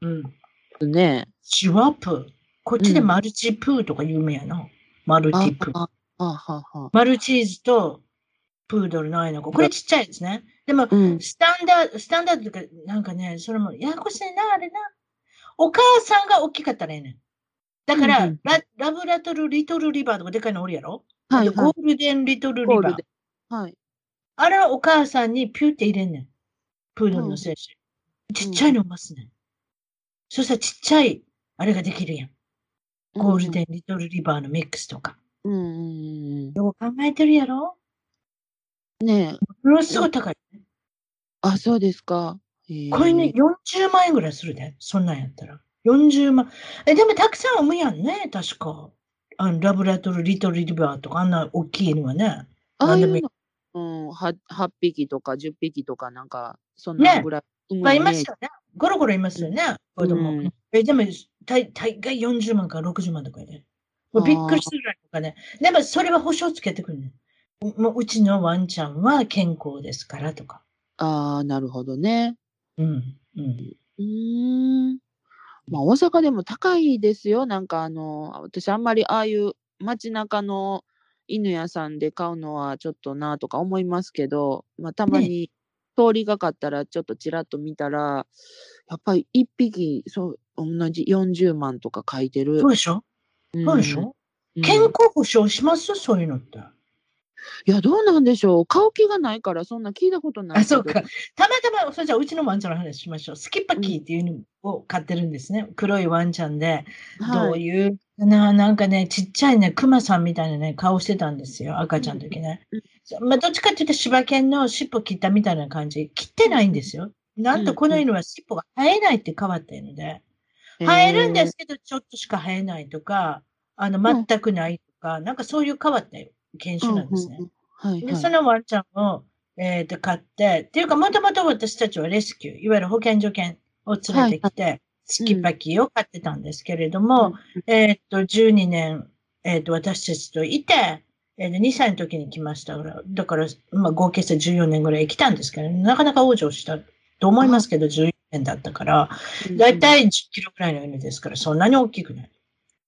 うん。ね。チワプー。こっちでマルチプーとか有名やな。うん、マルチプー。あははマルチーズとプードルの間の子。これちっちゃいですね。でも、うん、スタンダード、スタンダードとか、なんかね、それもややこしいな、あれな。お母さんが大きかったらええねん。だから、うんうん、ララブラトル、リトルリバーとかでかいのおるやろ？はい、はい、ゴールデンリトルリバー。はい。あれはお母さんにピューって入れんねん。プードルの精子。ちっちゃいのますねん。そしたらちっちゃい、あれができるやん。ゴールデンリトルリバーのミックスとか。うん。よう考えてるやろ？ねえ。ものすごい高い、ね。あ、そうですか。これね、40万円ぐらいするで。そんなんやったら。40万。え、でもたくさん産むやんね、確か。あのラブラトル、リトルリバーとか、あんな大きいのはね。ああいうのうん、8, 8匹とか10匹とかなんか、そんなぐらい。ね、まあ、いますよね。ゴロゴロいますよね、子供。うん、えでも、大大概40万から60万とかで。もうびっくりするぐらいとかね。でも、それは保証つけてくるね。もううちのワンちゃんは健康ですからとか。ああ、なるほどね。うん。うん。うん。まあ、大阪でも高いですよ。なんかあの、私あんまりああいう街中の犬屋さんで買うのはちょっとなとか思いますけど、まあ、たまに通りがかったらちょっとちらっと見たら、やっぱり1匹そう同じ40万とか書いてる。そうでしょ、うん、そうでしょ、うん、健康保障します？そういうのって。いや、どうなんでしょう。買う気がないから、そんな聞いたことないあ、そうか。たまたま、それじゃあ、うちのワンちゃんの話しましょう。スキッパキーっていうのを飼ってるんですね。うん、黒いワンちゃんで、どういう、ななんかね、ちっちゃいね、クマさんみたいなね、顔してたんですよ。赤ちゃんの時ね。うん、まあ、どっちかっていうと、柴犬の尻尾切ったみたいな感じ。切ってないんですよ。なんとこの犬は尻尾が生えないって変わってるので、生えるんですけど、ちょっとしか生えないとか、あの、全くないとか、なんかそういう変わった犬種なんですね。はい、はい、で、そのワンちゃんを、えっ、ー、と、飼って、っていうか、もともと私たちはレスキュー、いわゆる保健所犬を連れてきて、はいスキパキを飼ってたんですけれども、うん、えっ、と、12年、えっ、ー、と、私たちといて、えー、2歳の時に来ましたから、だから、まあ、合計して14年ぐらい来たんですけど、なかなか往生したと思いますけど、14年だったから、だいたい10キロぐらいの犬ですから、そんなに大きくない。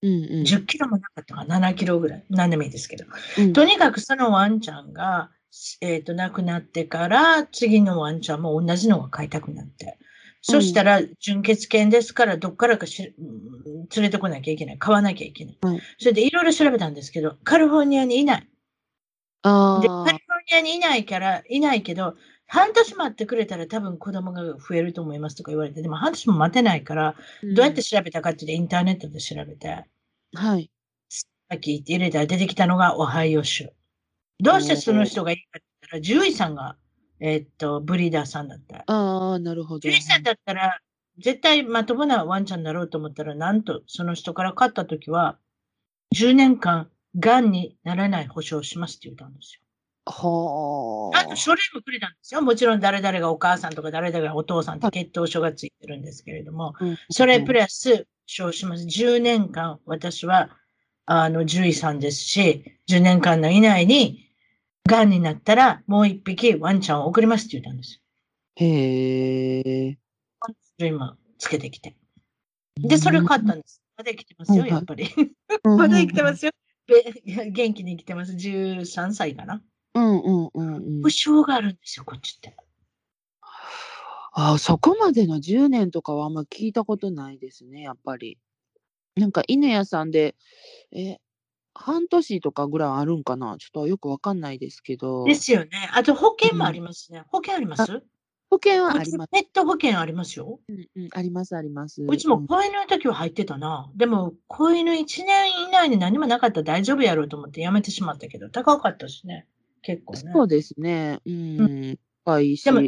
うんうん、10キロもなかったか7キロぐらい。何でもいいですけど。うん、とにかくそのワンちゃんが、えっ、ー、と、亡くなってから、次のワンちゃんも同じのが飼いたくなって。そしたら、純血犬ですから、どっからかし連れてこなきゃいけない。買わなきゃいけない。それでいろいろ調べたんですけど、カリフォルニアにいない。あで、カリフォルニアにいないから、いないけど、半年待ってくれたら多分子供が増えると思いますとか言われて、でも半年も待てないから、どうやって調べたかってインターネットで調べて、はい。さっき入れたら出てきたのがオハイオ州。どうしてその人がいいかって言ったら、獣医さんが、えー、っと、ブリーダーさんだった。ああ、なるほど。獣医さんだったら、絶対まともなワンちゃんだろうと思ったら、なんとその人から買ったときは、10年間、がんにならない保証をしますって言ったんですよ。はあ。あと書類もくれたんですよ。もちろん誰々がお母さんとか誰々がお父さんって血統書がついてるんですけれども、それプラス、証します。10年間、私は、あの、獣医さんですし、10年間の以内に、癌になったら、もう一匹ワンちゃんを送りますって言ったんですへえ。今、つけてきて。で、それ買ったんです。まだ生きてますよ、やっぱり。まだ生きてますよ。元気に生きてます。13歳かな。うんうんうんうん。保証があるんですよ、こっちって。ああ、そこまでの10年とかはあんま聞いたことないですね、やっぱり。なんか犬屋さんで、え、半年とかぐらいあるんかなちょっとよくわかんないですけど。ですよね。あと保険もありますね。保険あります？保険はあります。ペット保険ありますよ。うんうん、ありますあります。うちも子犬の時は入ってたな。でも、子犬1年以内に何もなかったら大丈夫やろうと思ってやめてしまったけど、高かったしね。結構ね。そうですね。うん。高いし。でも、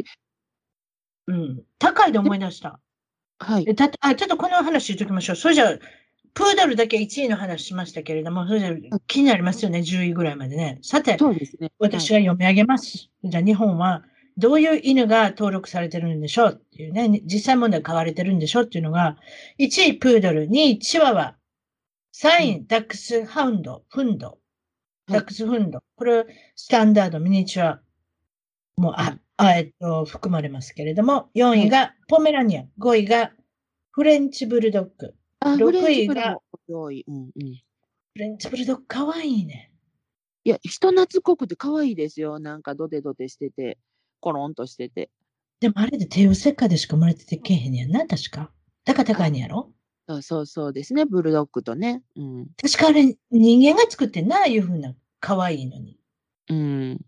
うん。高いで思い出した。はい。たあちょっとこの話言っときましょう。それじゃプードルだけ1位の話しましたけれども、それじゃ気になりますよね、10位ぐらいまでね。さて、そうですね、私が読み上げます。じゃあ日本はどういう犬が登録されてるんでしょうっていうね、実際問題買われてるんでしょうっていうのが、1位プードル、2位チワワ、3位ダックスハウンド、フンド、ダックスフンド。これ、スタンダード、ミニチュアもあ、あえっと、含まれますけれども、4位がポメラニアン、5位がフレンチブルドッグ、6位が、うんうん、フレンチブルドッグかわいいね。いや、人懐っこくてかわいいですよ。なんかドテドテしてて、コロンとしてて。でもあれで帝王切開でしか生まれててけへんやんな、確か。高高いんやろ？そうそうそうですね、ブルドッグとね。うん、確かあれ、人間が作ってんな、ああいうふうな、可愛いのに。うん。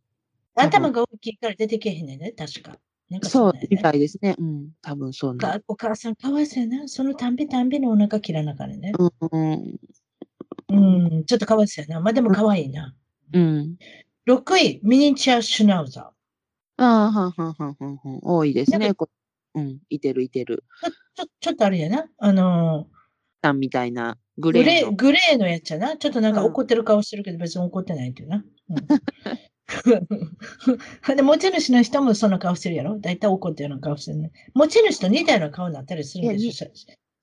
頭が大きいから出てけへんねんね、確か。なんかそう、みたいですね。うん、多分そうね。お母さんかわいそうやな。そのたんびたんびにお腹切らなからね。うん。うん、ちょっとかわいそうやな。まあでもかわいいな。うん。6位、ミニチュアシュナウザー。ああ、はんはんはんはんはん。多いですね。うん、いてるいてる。ちょ、ちょっとあれやな。あのー、さんみたいなグレーグレー、グレーのやつやな。ちょっとなんか怒ってる顔してるけど、別に怒ってないっていうな。うん、で持ち主の人もその顔してるやろ？だいたい怒ってるような顔してるね。持ち主と似たような顔になったりするんでしょ？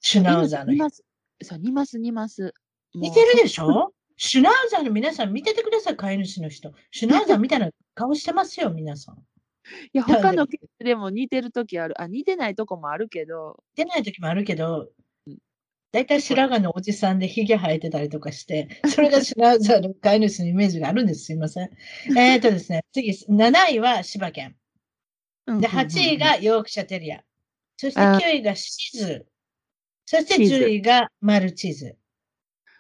シュナウザーの人。似ます。そう、似ます、似ます。似てるでしょ？シュナウザーの皆さん見ててください、飼い主の人。シュナウザーみたいな顔してますよ、皆さん。いや、他のケースでも似てるときある。あ、似てないとこもあるけど。似てないときもあるけど、大体白髪のおじさんでヒゲ生えてたりとかして、それがシュナウザーの飼い主のイメージがあるんです。すいません。えっとですね、次、7位は柴犬。で、8位がヨークシャテリア。そして9位がシズ。そして10位がマルチーズ。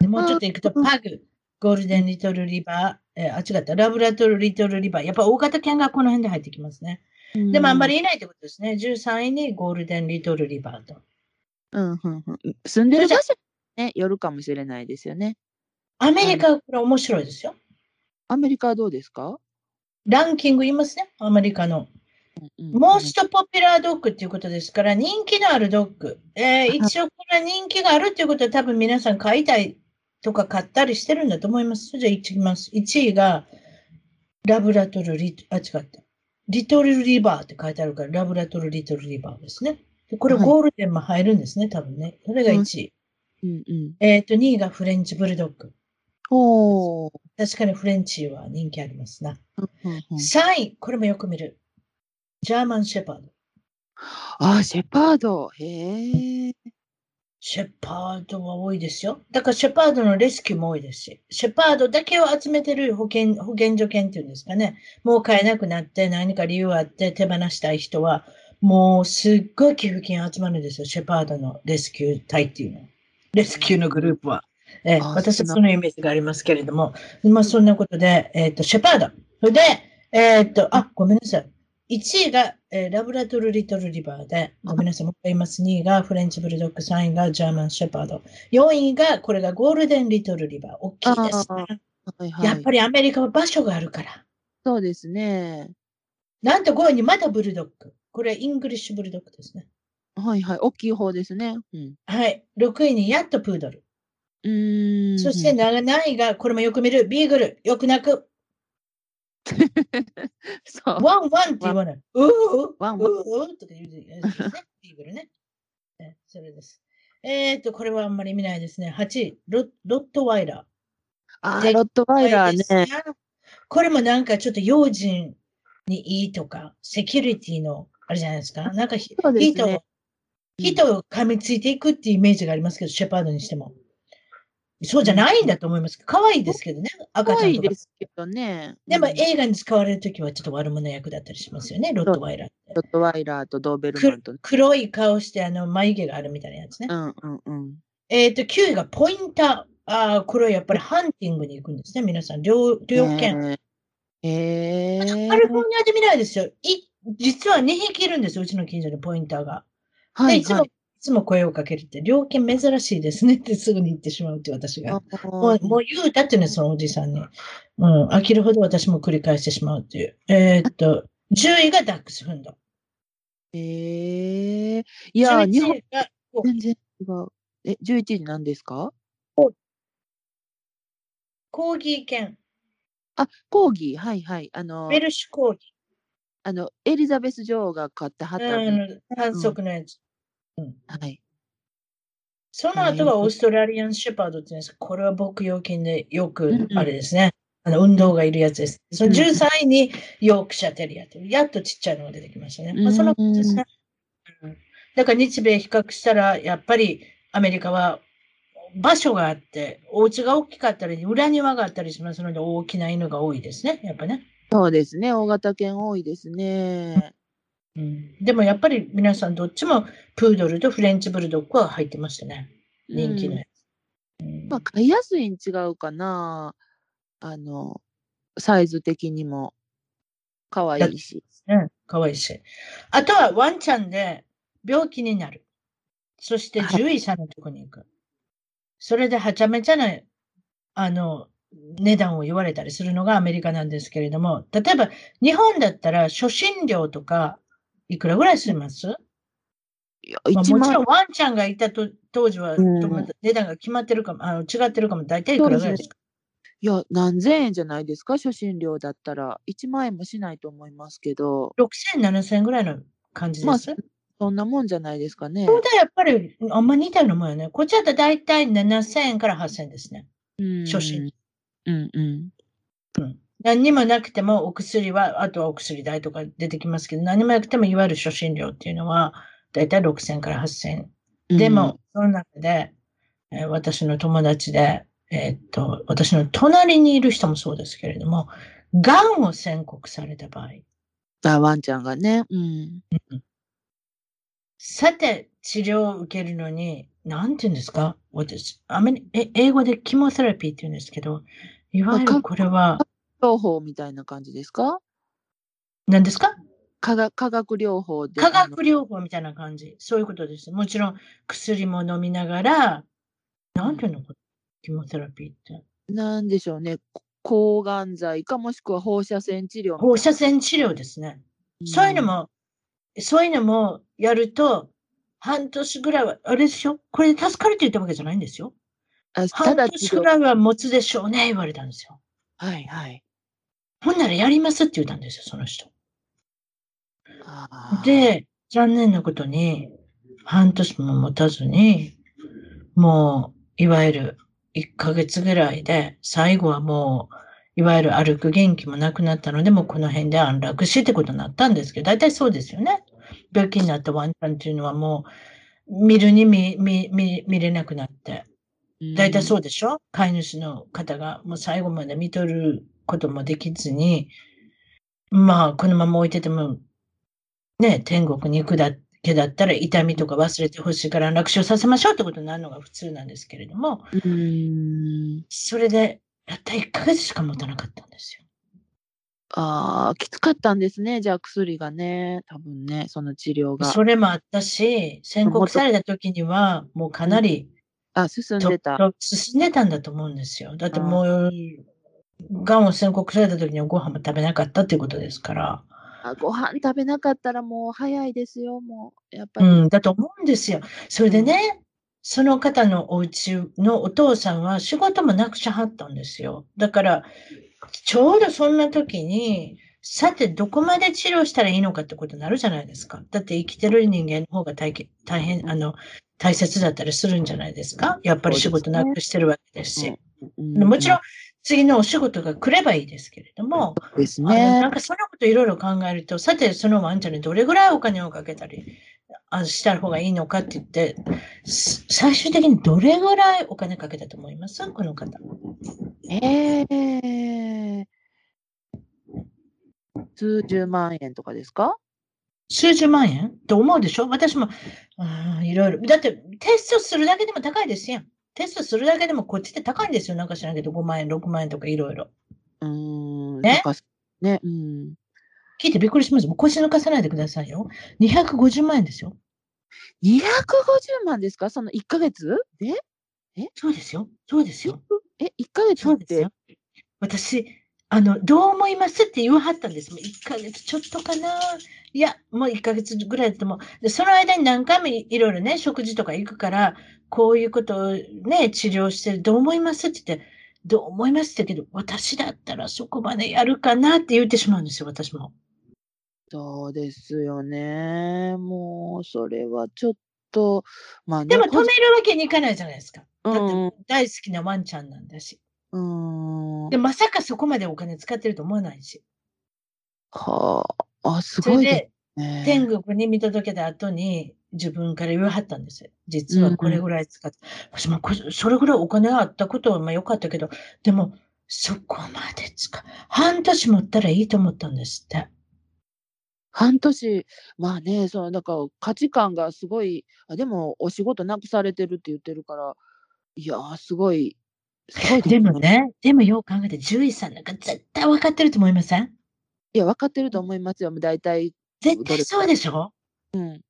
もうちょっと行くとパグ、ゴールデンリトルリバー、えー、あ、違った、ラブラトルリトルリバー。やっぱ大型犬がこの辺で入ってきますね。でもあんまりいないってことですね。13位にゴールデンリトルリバーと。うんうんうん。住んでる場所ね、よるかもしれないですよね。アメリカはこれ面白いですよ。アメリカはどうですか？ランキング言いますね、アメリカの。モーストポピュラードッグっていうことですから、人気のあるドッグ。えー、一応これは人気があるっていうことは多分皆さん買いたいとか買ったりしてるんだと思います。じゃあいきます。1位が、ラブラトルリ、あ、違った。リトルリバーって書いてあるから、ラブラトルリトルリバーですね。これゴールデンも入るんですね、はい、多分ね。それが1位？うんうん、えっ、と、2位がフレンチブルドッグ。お確かにフレンチは人気ありますな。うんうん、3位、これもよく見る。ジャーマンシェパード。あ、シェパード。へえ。シェパードは多いですよ。だからシェパードのレスキューも多いですし、シェパードだけを集めてる保健、保健所犬っていうんですかね。もう飼えなくなって何か理由あって手放したい人は、もうすっごい寄付金集まるんですよ。シェパードのレスキュー隊っていうの。レスキューのグループは。えー、私はそのイメージがありますけれども、まあそんなことで、えっ、ー、と、シェパード。それで、えっ、ー、と、あ、ごめんなさい。1位が、えー、ラブラトル・リトル・リバーで、ごめんなさい、もう一回言います。2位がフレンチ・ブルドッグ、3位がジャーマン・シェパード。4位が、これがゴールデン・リトル・リバー。大きいですね。はいはい、やっぱりアメリカは場所があるから。そうですね。なんと5位にまたブルドッグ。これイングリッシュブルドッグですね。はいはい。大きい方ですね。うん、はい。6位にやっとプードル。うんそして7位が、これもよく見る、ビーグル。よく鳴く。そう。ワンワンって言わない。うー？ワンワン。うー？とか言うね。ビーグルね。それです。えっ、ー、と、これはあんまり見ないですね。8位、ロロットワイラー。あロットワイラーね。これもなんかちょっと用心にいいとか、セキュリティの、あれじゃないですか。なんか、人ね、人、人を噛みついていくっていうイメージがありますけど、シェパードにしても。そうじゃないんだと思います。可愛いですけどね、赤ちゃんとか。ですけどね。でも映画に使われるときはちょっと悪者役だったりしますよね、ロットワイラーって。ロットワイラーとドーベルマンと、ね、黒い顔してあの眉毛があるみたいなやつね。うんうんうん。えっ、と、9位がポインター。ああ、これはやっぱりハンティングに行くんですね、皆さん。猟猟犬。えー、カリフォルニアで見ないですよ。い実は2匹いるんですよ、うちの近所でポインターが。はい、いつもつも声をかけるって、猟犬珍しいですねってすぐに言ってしまうって私が。もうもう言うたってね、そのおじさんに。うん、飽きるほど私も繰り返してしまうっていう。えー、っと、10位がダックスフンド。えー、いや、日本が全然違う。え、11位何ですか？コーギー犬。あ、コーギー、はいはい。あの、ウェルシュコーギー。あの、エリザベス女王が買ったはった。うん、反則のやつ。うん、はい。その後はオーストラリアンシェパードって言うんです。これは牧羊犬でよく、あれですね。あの運動がいるやつです。その13位にヨークシャテリアってやっとちっちゃいのが出てきましたね。まあ、そのことですね。だから日米比較したら、やっぱりアメリカは場所があって、お家が大きかったり、裏庭があったりしますので、大きな犬が多いですね。やっぱね。そうですね。大型犬多いですね。うん、でもやっぱり皆さんどっちもプードルとフレンチブルドッグは入ってましたね。人気のやつ。うん、まあ、飼いやすいに違うかな。あの、サイズ的にも。可愛いし。うん、可愛いし。あとはワンちゃんで病気になる。そして獣医さんのとこに行く。はい、それではちゃめちゃな、あの、値段を言われたりするのがアメリカなんですけれども、例えば日本だったら初診料とかいくらぐらいします？いや、まあ、もちろんワンちゃんがいたと当時は、うん、値段が決まってるかも、あの違ってるかも、大体いくらぐらいですか？いや、何千円じゃないですか、初診料だったら。1万円もしないと思いますけど。6000、7000円ぐらいの感じです、まあ、そんなもんじゃないですかね。そうだ、やっぱり、あんま似たようなもんよね。こっちだと大体7000円から8000円ですね。うん。初診。うんうん。うん。何にもなくてもお薬は、あとはお薬代とか出てきますけど、何もなくてもいわゆる初診料っていうのは、だいたい6000から8000。でも、その中で、えー、私の友達で、えー、っと、私の隣にいる人もそうですけれども、癌を宣告された場合。あ、ワンちゃんがね。うん。さて、治療を受けるのに、なんて言うんですか？私、アメリ英語でキモセラピーって言うんですけど、いわゆるこれは、療法みたいな感じですか？何ですか？化学化学療法で。化学療法みたいな感じ。そういうことです。もちろん薬も飲みながら、なんていうの？キモセラピーって。なんでしょうね。抗がん剤かもしくは放射線治療。放射線治療ですね。うん、そういうのも、そういうのもやると、半年ぐらいは、あれでしょこれで助かるって言ったわけじゃないんですよ。あ半年ぐらいは持つでしょうね、言われたんですよ。はいはい。ほんならやりますって言ったんですよ、その人。で、残念なことに、半年も持たずに、もう、いわゆる1ヶ月ぐらいで、最後はもう、いわゆる歩く元気もなくなったので、もうこの辺で安楽死ってことになったんですけど、大体そうですよね。病気になったワンちゃんっていうのはもう、見るに見、見、見、見れなくなって。大体そうでしょ？飼い主の方がもう最後まで見とることもできずに、まあ、このまま置いててもね、天国に行くだけだったら痛みとか忘れてほしいから楽勝させましょうってことになるのが普通なんですけれども、それで、やった1ヶ月しか持たなかったんですよ。ああ、きつかったんですね。じゃあ薬がね、多分ね、その治療が。それもあったし、宣告された時には、もうかなり、あ、進んでた。進んでたんだと思うんですよ。だってもう、がんを宣告された時にはご飯も食べなかったっていうことですから。あご飯食べなかったらもう早いですよ、もう。やっぱり。うん、だと思うんですよ。それでね、その方のお家のお父さんは仕事もなくしはったんですよ。だから、ちょうどそんな時に、さて、どこまで治療したらいいのかってことになるじゃないですか。だって生きてる人間の方が大大変、あの、大切だったりするんじゃないですか？やっぱり仕事なくしてるわけですし。もちろん、次のお仕事が来ればいいですけれども、ですね、なんかそんなこといろいろ考えると、さて、そのワンちゃんにどれぐらいお金をかけたりあした方がいいのかって言って、最終的にどれぐらいお金かけたと思います？この方。えー、数十万円とかですか？数十万円？と思うでしょ？私も、いろいろ。だって、テストするだけでも高いですやん。テストするだけでもこっちって高いんですよ。なんか知らんけど、5万円、6万円とかいろいろ。うん。ね？ね。うん。聞いてびっくりします。もう腰抜かさないでくださいよ。250万円ですよ。250万ですか？その1ヶ月？で？え？そうですよ。そうですよ。え、1ヶ月そうですよ。私、あの、どう思いますって言わはったんです。もう1ヶ月ちょっとかないや、もう1ヶ月ぐらいだともで、その間に何回もいろいろね、食事とか行くから、こういうことをね、治療して、どう思いますって言って、どう思いますってけど、私だったらそこまでやるかなって言ってしまうんですよ、私も。そうですよね。もう、それはちょっと、まあ、ね、でも止めるわけにいかないじゃないですか。だって大好きなワンちゃんなんだし。うん。で、まさかそこまでお金使ってると思わないし。はあ、あ、すごいですね。天国に見届けた後に、自分から言わはったんですよ。実はこれぐらい使って。私もそれぐらいお金があったことはまあ良かったけど、でも、そこまで使う。半年持ったらいいと思ったんですって。半年、まあね、そのなんか価値観がすごい、あでもお仕事なくされてるって言ってるから、いやすごいでもね、でもよう考えて、獣医さんなんか絶対分かってると思いません？いや、分かってると思いますよ、大体。絶対そうでしょ？うん。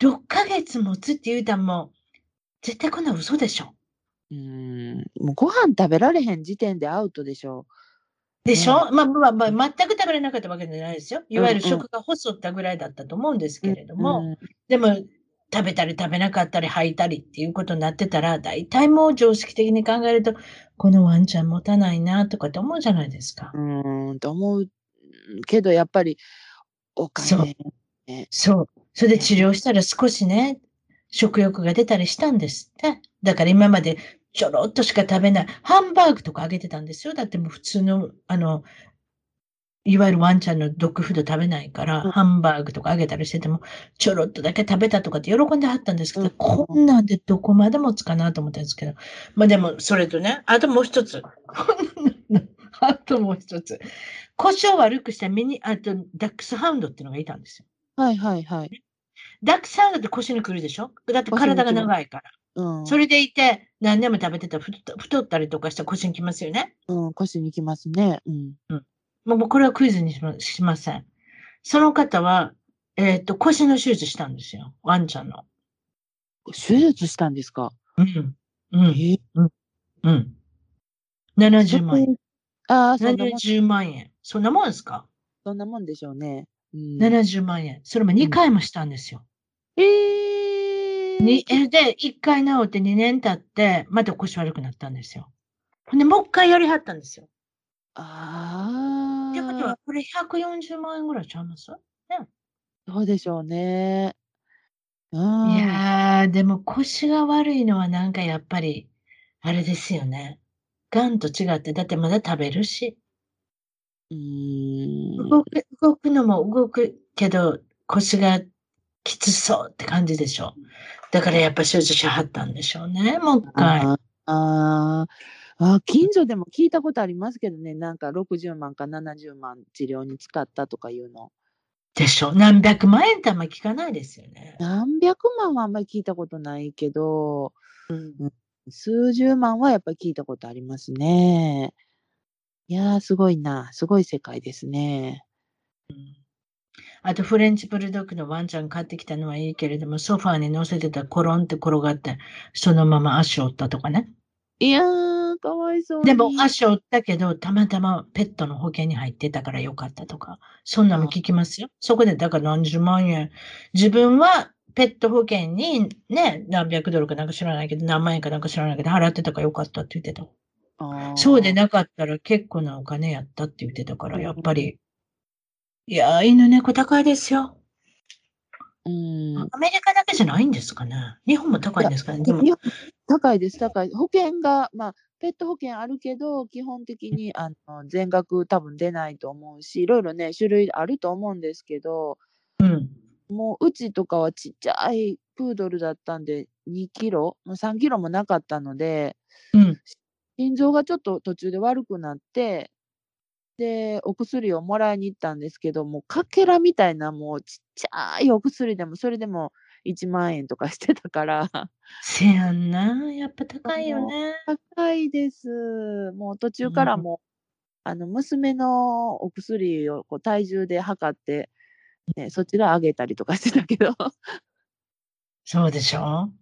6ヶ月持つって言うたんも、絶対こんな嘘でしょ？うん、もうご飯食べられへん時点でアウトでしょ。でしょ、うん、まあ、まあ、まあ、全く食べれなかったわけじゃないですよ。いわゆる食が細ったぐらいだったと思うんですけれども、うんうん、でも、食べたり食べなかったり吐いたりっていうことになってたら、大体もう常識的に考えると、このワンちゃん持たないなとかって思うじゃないですか。うん、と思うけど、やっぱり、お金、そう。そう。それで治療したら少しね、食欲が出たりしたんですって。だから今までちょろっとしか食べない。ハンバーグとかあげてたんですよ。だってもう普通の、あの、いわゆるワンちゃんのドッグフード食べないから、うん、ハンバーグとかあげたりしてても、ちょろっとだけ食べたとかって喜んではったんですけど、うん、こんなんでどこまで持つかなと思ったんですけど、まあでも、それとね、あともう一つ。あともう一つ。腰を悪くしたミニ、あと、ダックスハウンドっていうのがいたんですよ。はいはいはい。ダックスハウンドって腰にくるでしょ？だって体が長いから。うん、それでいて、何でも食べてたら太ったりとかしたら腰にきますよね。うん、腰にきますね。うん。うん。もうこれはクイズにしましません。その方は、えっ、ー、と、腰の手術したんですよ。ワンちゃんの。手術したんですか？うん。うん。えー、うん。うん。70万円。ああ、そんなもん。70万円。そんなもんですか？そんなもんでしょうね。うん、70万円。それも2回もしたんですよ。うん、ええーにで、一回治って2年経って、また腰悪くなったんですよ。ほんで、もう一回やりはったんですよ。ああ。ってことは、これ140万円ぐらいちゃいます？ね。そうでしょうね。うん、いやー、でも腰が悪いのはなんかやっぱり、あれですよね。がんと違って、だってまだ食べるし。うん動く動くのも動くけど、腰がきつそうって感じでしょ。だからやっぱ手術しはったんでしょうね、もう一回。ああ、近所でも聞いたことありますけどね、なんか60万か70万治療に使ったとかいうの。でしょ？何百万円ってあんまり聞かないですよね。何百万はあんまり聞いたことないけど、うん。数十万はやっぱり聞いたことありますね。いやー、すごいな。すごい世界ですね。うんあと、フレンチブルドッグのワンちゃん買ってきたのはいいけれども、ソファーに乗せてたらコロンって転がって、そのまま足を折ったとかね。いやー、かわいそうに。でも足を折ったけど、たまたまペットの保険に入ってたからよかったとか、そんなの聞きますよ。そこで、だから何十万円。自分はペット保険にね、何百ドルかなんか知らないけど、何万円かなんか知らないけど、払ってたからよかったって言ってた。そうでなかったら結構なお金やったって言ってたから、やっぱり。いやー、犬猫高いですよ。うん。アメリカだけじゃないんですかね。日本も高いんですかね。でも、いや高いです、高い。保険が、まあ、ペット保険あるけど、基本的にあの全額多分出ないと思うし、いろいろね、種類あると思うんですけど、うん。もううちとかはちっちゃいプードルだったんで、2キロ、もう3キロもなかったので、うん。心臓がちょっと途中で悪くなって、で、お薬をもらいに行ったんですけど、もうかけらみたいな、もうちっちゃいお薬でも、それでも1万円とかしてたから、せやんな。やっぱ高いよね。高いです。もう途中からうんもう、あの、娘のお薬をこう体重で測って、ね、そちらあげたりとかしてたけど。そうでしょ？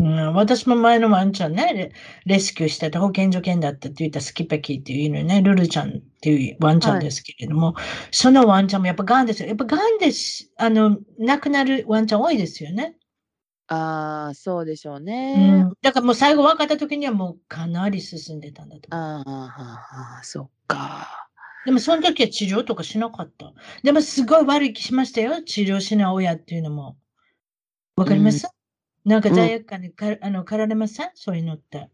ううんん、私も前のワンちゃんね、レレスキューしてた保健所犬だったって言ったスキッパーキっていう犬ね、ルルちゃんっていうワンちゃんですけれども、そのワンちゃんもやっぱガンですよ。やっぱガンでし、あの、亡くなるワンちゃん多いですよね。ああ、そうでしょううね。ん。だからもう最後分かった時にはもうかなり進んでたんだと。ああ、そっか。でもその時は治療とかしなかった。でもすごい悪い気しましたよ。治療しない親っていうのも。わかります、なんか罪悪感にか、あの、駆られません？そういうのって。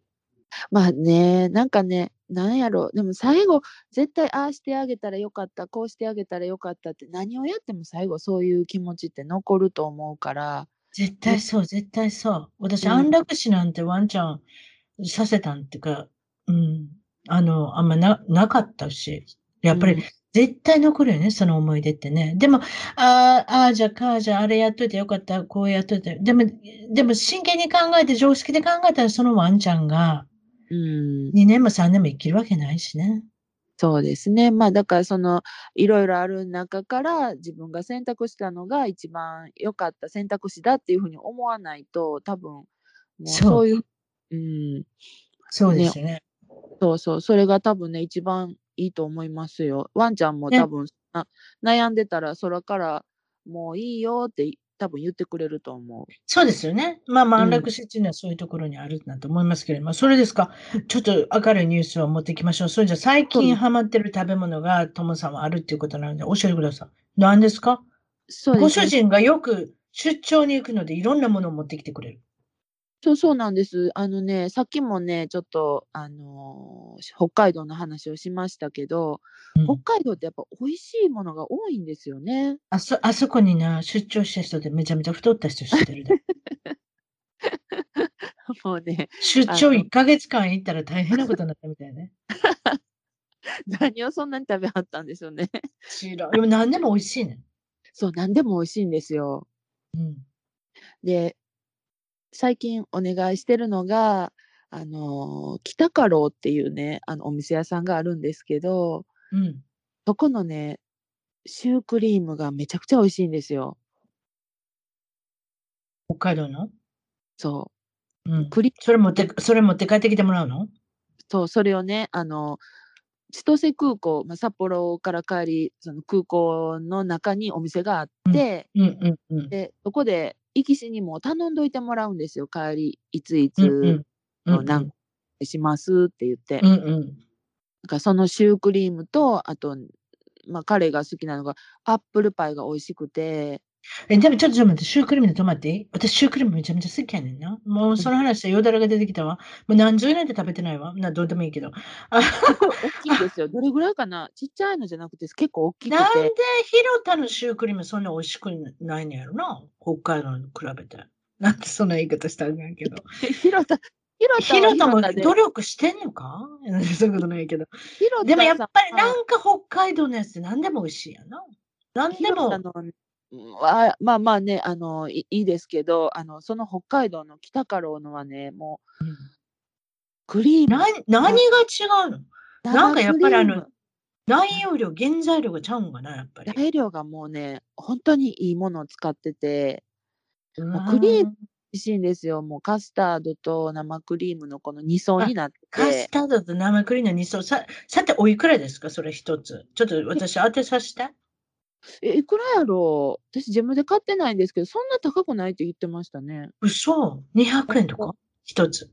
まあね、なんかね、なんやろ、でも最後、絶対ああしてあげたらよかった、こうしてあげたらよかったって、何をやっても最後そういう気持ちって残ると思うから、絶対そう、絶対そう。私、うん。安楽死なんてワンちゃんさせたんっていうか、うん、あの、あんまな、なかったし、やっぱりうん絶対残るよね、その思い出ってね。でも、ああ、ああじゃかあじゃあれやっといてよかった、こうやっといて。でも、でも真剣に考えて、常識で考えたらそのワンちゃんがうん、2年も3年も生きるわけないしね。そうですね。まあだからそのいろいろある中から自分が選択したのが一番良かった選択肢だっていうふうに思わないと多分もうそうそういう、うん、そうですよね。そうそう、それが多分ね一番いいと思いますよ。ワンちゃんも多分、あ悩んでたら空からもういいよって多分言ってくれると思う。そうですよね。まあまあ、うん安楽死っていうのはそういうところにあるなと思いますけれども、それですか？ちょっと明るいニュースを持ってきましょう。それじゃあ最近ハマってる食べ物がトモさんはあるっていうことなので教えてください。何ですか？ごそうですね主人がよく出張に行くのでいろんなものを持ってきてくれる。そうそうなんです。あのね、さっきもね、ちょっと、あのー北海道の話をしましたけど、うん北海道ってやっぱ美味しいものが多いんですよね。あそあそこにな、出張した人でめちゃめちゃ太った人知ってるで。もうね、出張あの1ヶ月間行ったら大変なことになったみたいね。何をそんなに食べはったんでしょうね。知らん。でも何でも美味しいね。そう、何でも美味しいんですよ。うん。で、最近お願いしてるのが、あのー北家老っていうね、あのお店屋さんがあるんですけど、うん。そこのね、シュークリームがめちゃくちゃ美味しいんですよ。北海道の？そうんう。。クリそれ持って、それ持って帰ってきてもらうの？そう、それをね、あの、千歳空港、まあ、札幌から帰り、その空港の中にお店があって、うんうんうん。で、そこで、行きしにも頼んどいてもらうんですよ、帰り、いついつの何個しますって言って。うんうん。なんかそのシュークリームと、あと、まあ、彼が好きなのが、アップルパイが美味しくて、え、でもちょっとちょっと待って、シュークリームで止まっていい？私、シュークリームめちゃめちゃ好きやねんな。もうその話でよだれが出てきたわ。もう何十年で食べてないわ。な、どうでもいいけど。あ大きいんですよ。どれぐらいかな？ちっちゃいのじゃなくて、結構大きくなんでて。広田のシュークリームそんな美味しくないんやろな？北海道に比べて。なんでそんな言い方したんやけど。広田、広田は広田も努力してんのか？そういうことないけど。でもやっぱりなんか北海道のやつ何でも美味しいやな。なんでも。広さのは、まあまあね、あの、いいいですけど、あの、その北海道の北家老のはね、もう、うん。クリーム。な何が違うの？なんかやっぱりあの内容量、原材料がちゃうんかな、やっぱり。材料がもうね、本当にいいものを使ってて、うもうクリーんム美味しいんですよ。もうカスタードと生クリームのこの2層になってカスタードと生クリームの2層。さ、さて、おいくらですか？それ一つ。ちょっと私当てさせて。え、いくらやろう？私自分で買ってないんですけど、そんな高くないって言ってましたね。嘘 ?200 円とか？一つ。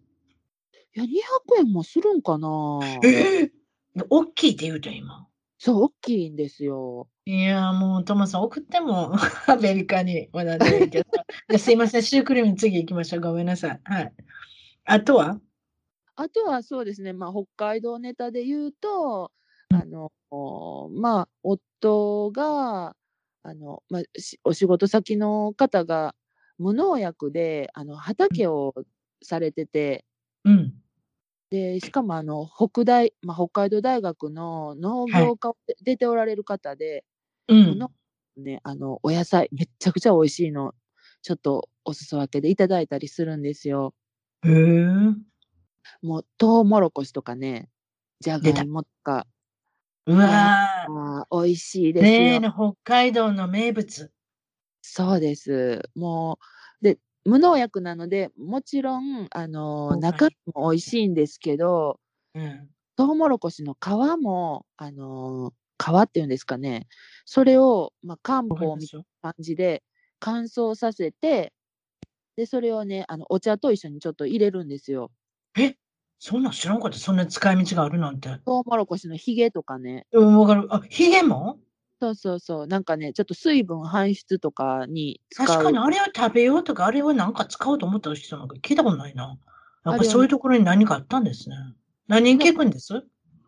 いや、200円もするんかな？ええ大きいって言うと今。そう、大きいんですよ。いや、もう、トマさん送っても、アメリカに。まだねけど。ですいません、シュークリーム次行きましょう。ごめんなさい。はい。あとは？あとはそうですね、まあ、北海道ネタで言うと、うんあの、おまあ、夫が、あの、まあ、しお仕事先の方が無農薬で、あの、畑をされてて、うん。で、しかもあの、北大、まあ、北海道大学の農業科をで出ておられる方で、うん。のね、あの、お野菜、めっちゃくちゃ美味しいの、ちょっとお裾分けでいただいたりするんですよ。へえ。もう、トウモロコシとかね、じゃがいもとか、うわあー美味しいー。ですよ。ね北海道の名物。そうです。もう、で、無農薬なので、もちろん、あの、中身も美味しいんですけど、うん。トウモロコシの皮も、あの、皮っていうんですかね、それを、まあ、漢方みたい。な感じで乾燥させて、で、それをね、あの、お茶と一緒にちょっと入れるんですよ。え？そんなん知らんかった。そんな使い道があるなんて。トウモロコシのヒゲとかね、うん、わかる。あ、ヒゲも？そうそうそう、なんかね、ちょっと水分排出とかに使う。確かにあれを食べようとか、あれをなんか使おうと思った人なんか聞いたことないな。やっぱあれはねそういうところに何かあったんですね。何に聞くんです？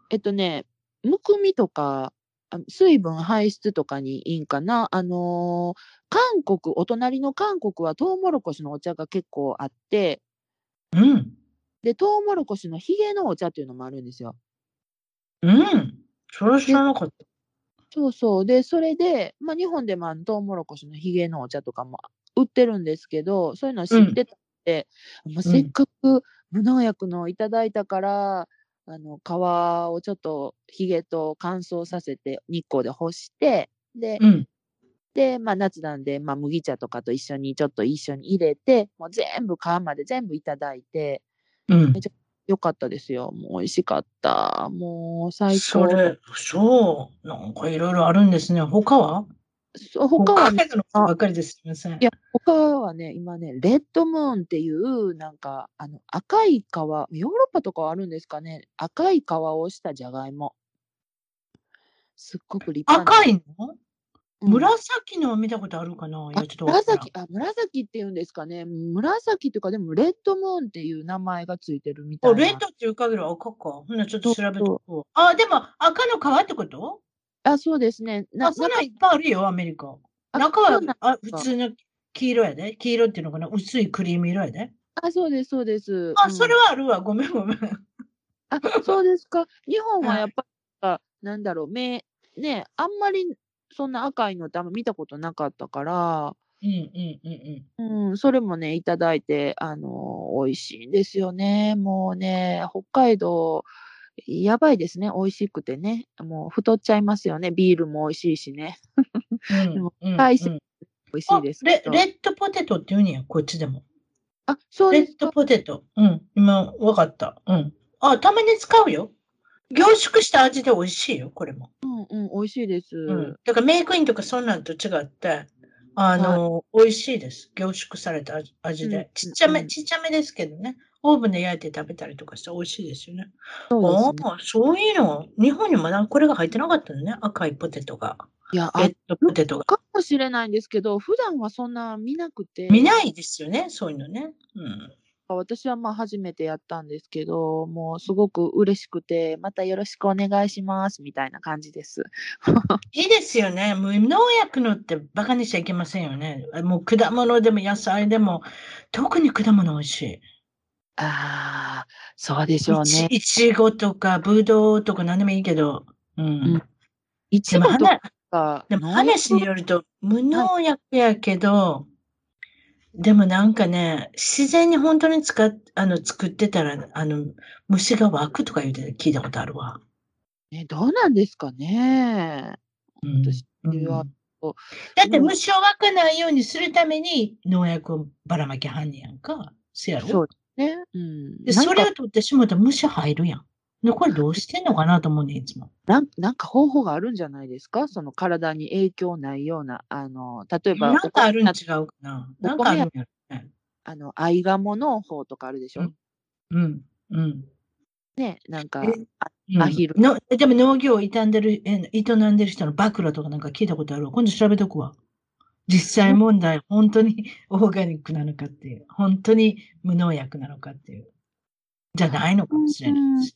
えっとね、むくみとか、あ水分排出とかにいいんかな。あのー韓国、お隣の韓国はトウモロコシのお茶が結構あって、うん。で、トウモロコシのヒゲのお茶っていうのもあるんですよ。うん。それは知らなかった。そうそう。で、それで、まあ、日本でもトウモロコシのヒゲのお茶とかも売ってるんですけど、そういうのは知ってたんで、まあ、せっかく無農薬のいただいたから、あの、皮をちょっとヒゲと乾燥させて日光で干して、で、うん。で、まあ、夏なんで、まあ、麦茶とかと一緒にちょっと一緒に入れて、もう全部皮まで全部いただいて、うん。よかったですよ。もう美味しかった。もう最そ高。れ、そう。なんかいろいろあるんですね。他は？そう他はね、ばっかりです。すみません。いや、他はね、今ね、レッドムーンっていう、なんか、あの、赤い皮、ヨーロッパとかはあるんですかね、赤い皮をしたじゃがいも。すっごく立派な。赤いの？うん紫の見たことあるかな紫、あ、紫って言うんですかね。紫っていうか、でも、レッドムーンっていう名前がついてるみたいあ、な。レッドっていう限りは赤か。ほんならちょっと調べてこう。あ、でも赤の皮ってこと？あ、そうですね。なあ、そんなんいっ中ぱいあるよ、アメリカ。あ中はあ普通の黄色やで。黄色っていうのかな？薄いクリーム色やで。あ、そうです、そうです。あ、うんそれはあるわ。ごめんごめん。あ、そうですか。日本ははいやっぱり、あなんだろう、目、ね、あんまりそんな赤いのってあんま見たことなかったから、うんうんうんうん。うん、それもね、いただいて、あの、美味しいんですよね。もうね、北海道、やばいですね。美味しくてね。もう太っちゃいますよね。ビールも美味しいしね。うん海鮮うん 美味しいですレレッドポテトって言うんや、こっちでも。あ、そうレッですか。ドポテト。うん、今、わかった。うん。あ、たまに使うよ。凝縮した味で美味しいよ、これも。うんうん、美味しいです。うん。だからメイクインとかそんなんと違って、あの、美味しいです。凝縮された味味でうん。ちっちゃめ、うんちっちゃめですけどね。オーブンで焼いて食べたりとかして美味しいですよね。そうね。ああ、そういうの、日本にまだこれが入ってなかったのね。赤いポテトが。いや、あレッドポテトが。かもしれないんですけど、普段はそんな見なくて。見ないですよね、そういうのね。うん。私はまあ初めてやったんですけど、もうすごく嬉しくて、またよろしくお願いしますみたいな感じです。いいですよね。無農薬のってバカにしちゃいけませんよね。もう果物でも野菜でも、特に果物美味しい。ああ、そうでしょうね。いちごとかぶどうとか何でもいいけど。うん。んいちごと花か、でも話によると、無農薬やけど、でもなんかね、自然に本当に使っ、あの、作ってたら、あの、虫が湧くとか言うて聞いたことあるわ。ね、どうなんですかね。うん私はうんだって虫を湧かないようにするために農薬をばらまきはんねやんか。せやろ？そうね。うん。で、それを取ってしもたら虫入るやん。で、これどうしてんのかなと思うねん、いつも。なんなんか方法があるんじゃないですか？その体に影響ないような、あの、例えば、なんかあるんお違うかな。なんかあるんやろね。あの、アイガモ農法とかあるでしょ、うんうん。うん。ね、なんか、うんアヒルのでも農業を営んでる、え営んでる人の暴露とかなんか聞いたことあるわ。今度調べとくわ。実際問題、本当に オーガニックなのかっていう、本当に無農薬なのかっていう、じゃないのかもしれないし。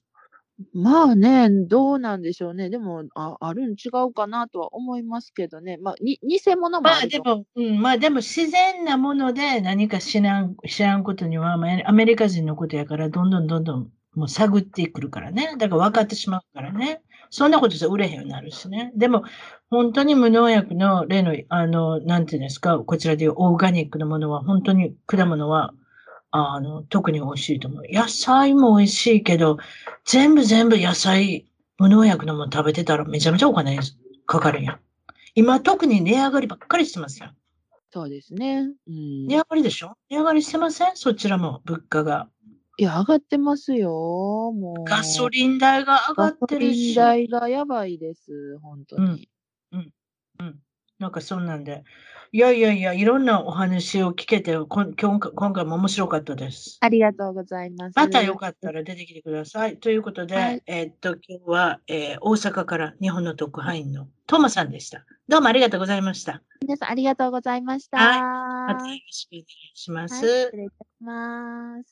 まあね、どうなんでしょうね。でも、ああるん違うかなとは思いますけどね。まあ、に偽物もまあでも、うん、まあでも自然なもので何か知らん、知らんことには、まあアメリカ人のことやから、どんどんどんどんもう探ってくるからね。だから分かってしまうからね。そんなことじゃ売れへんようになるしね。でも、本当に無農薬の例の、あの、なんていうんですか、こちらでいうオーガニックのものは、本当に果物は、あの、特に美味しいと思う。野菜も美味しいけど、全部全部野菜、無農薬のもの食べてたらめちゃめちゃお金かかるやん。今特に値上がりばっかりしてますよ。そうですね。うん。値上がりでしょ？値上がりしてません？そちらも、物価が。いや、上がってますよ。もう。ガソリン代が上がってるし。ガソリン代がやばいです。本当に。なんかそんなんで。いやいやいや、いろんなお話を聞けて、今回今回も面白かったです。ありがとうございます。またよかったら出てきてください。ということで、はいえーっと、今日は、えー大阪から日本の特派員のトーマさんでした。どうもありがとうございました。皆さんありがとうございました。またよろしくお願いします。はい、失礼いたします。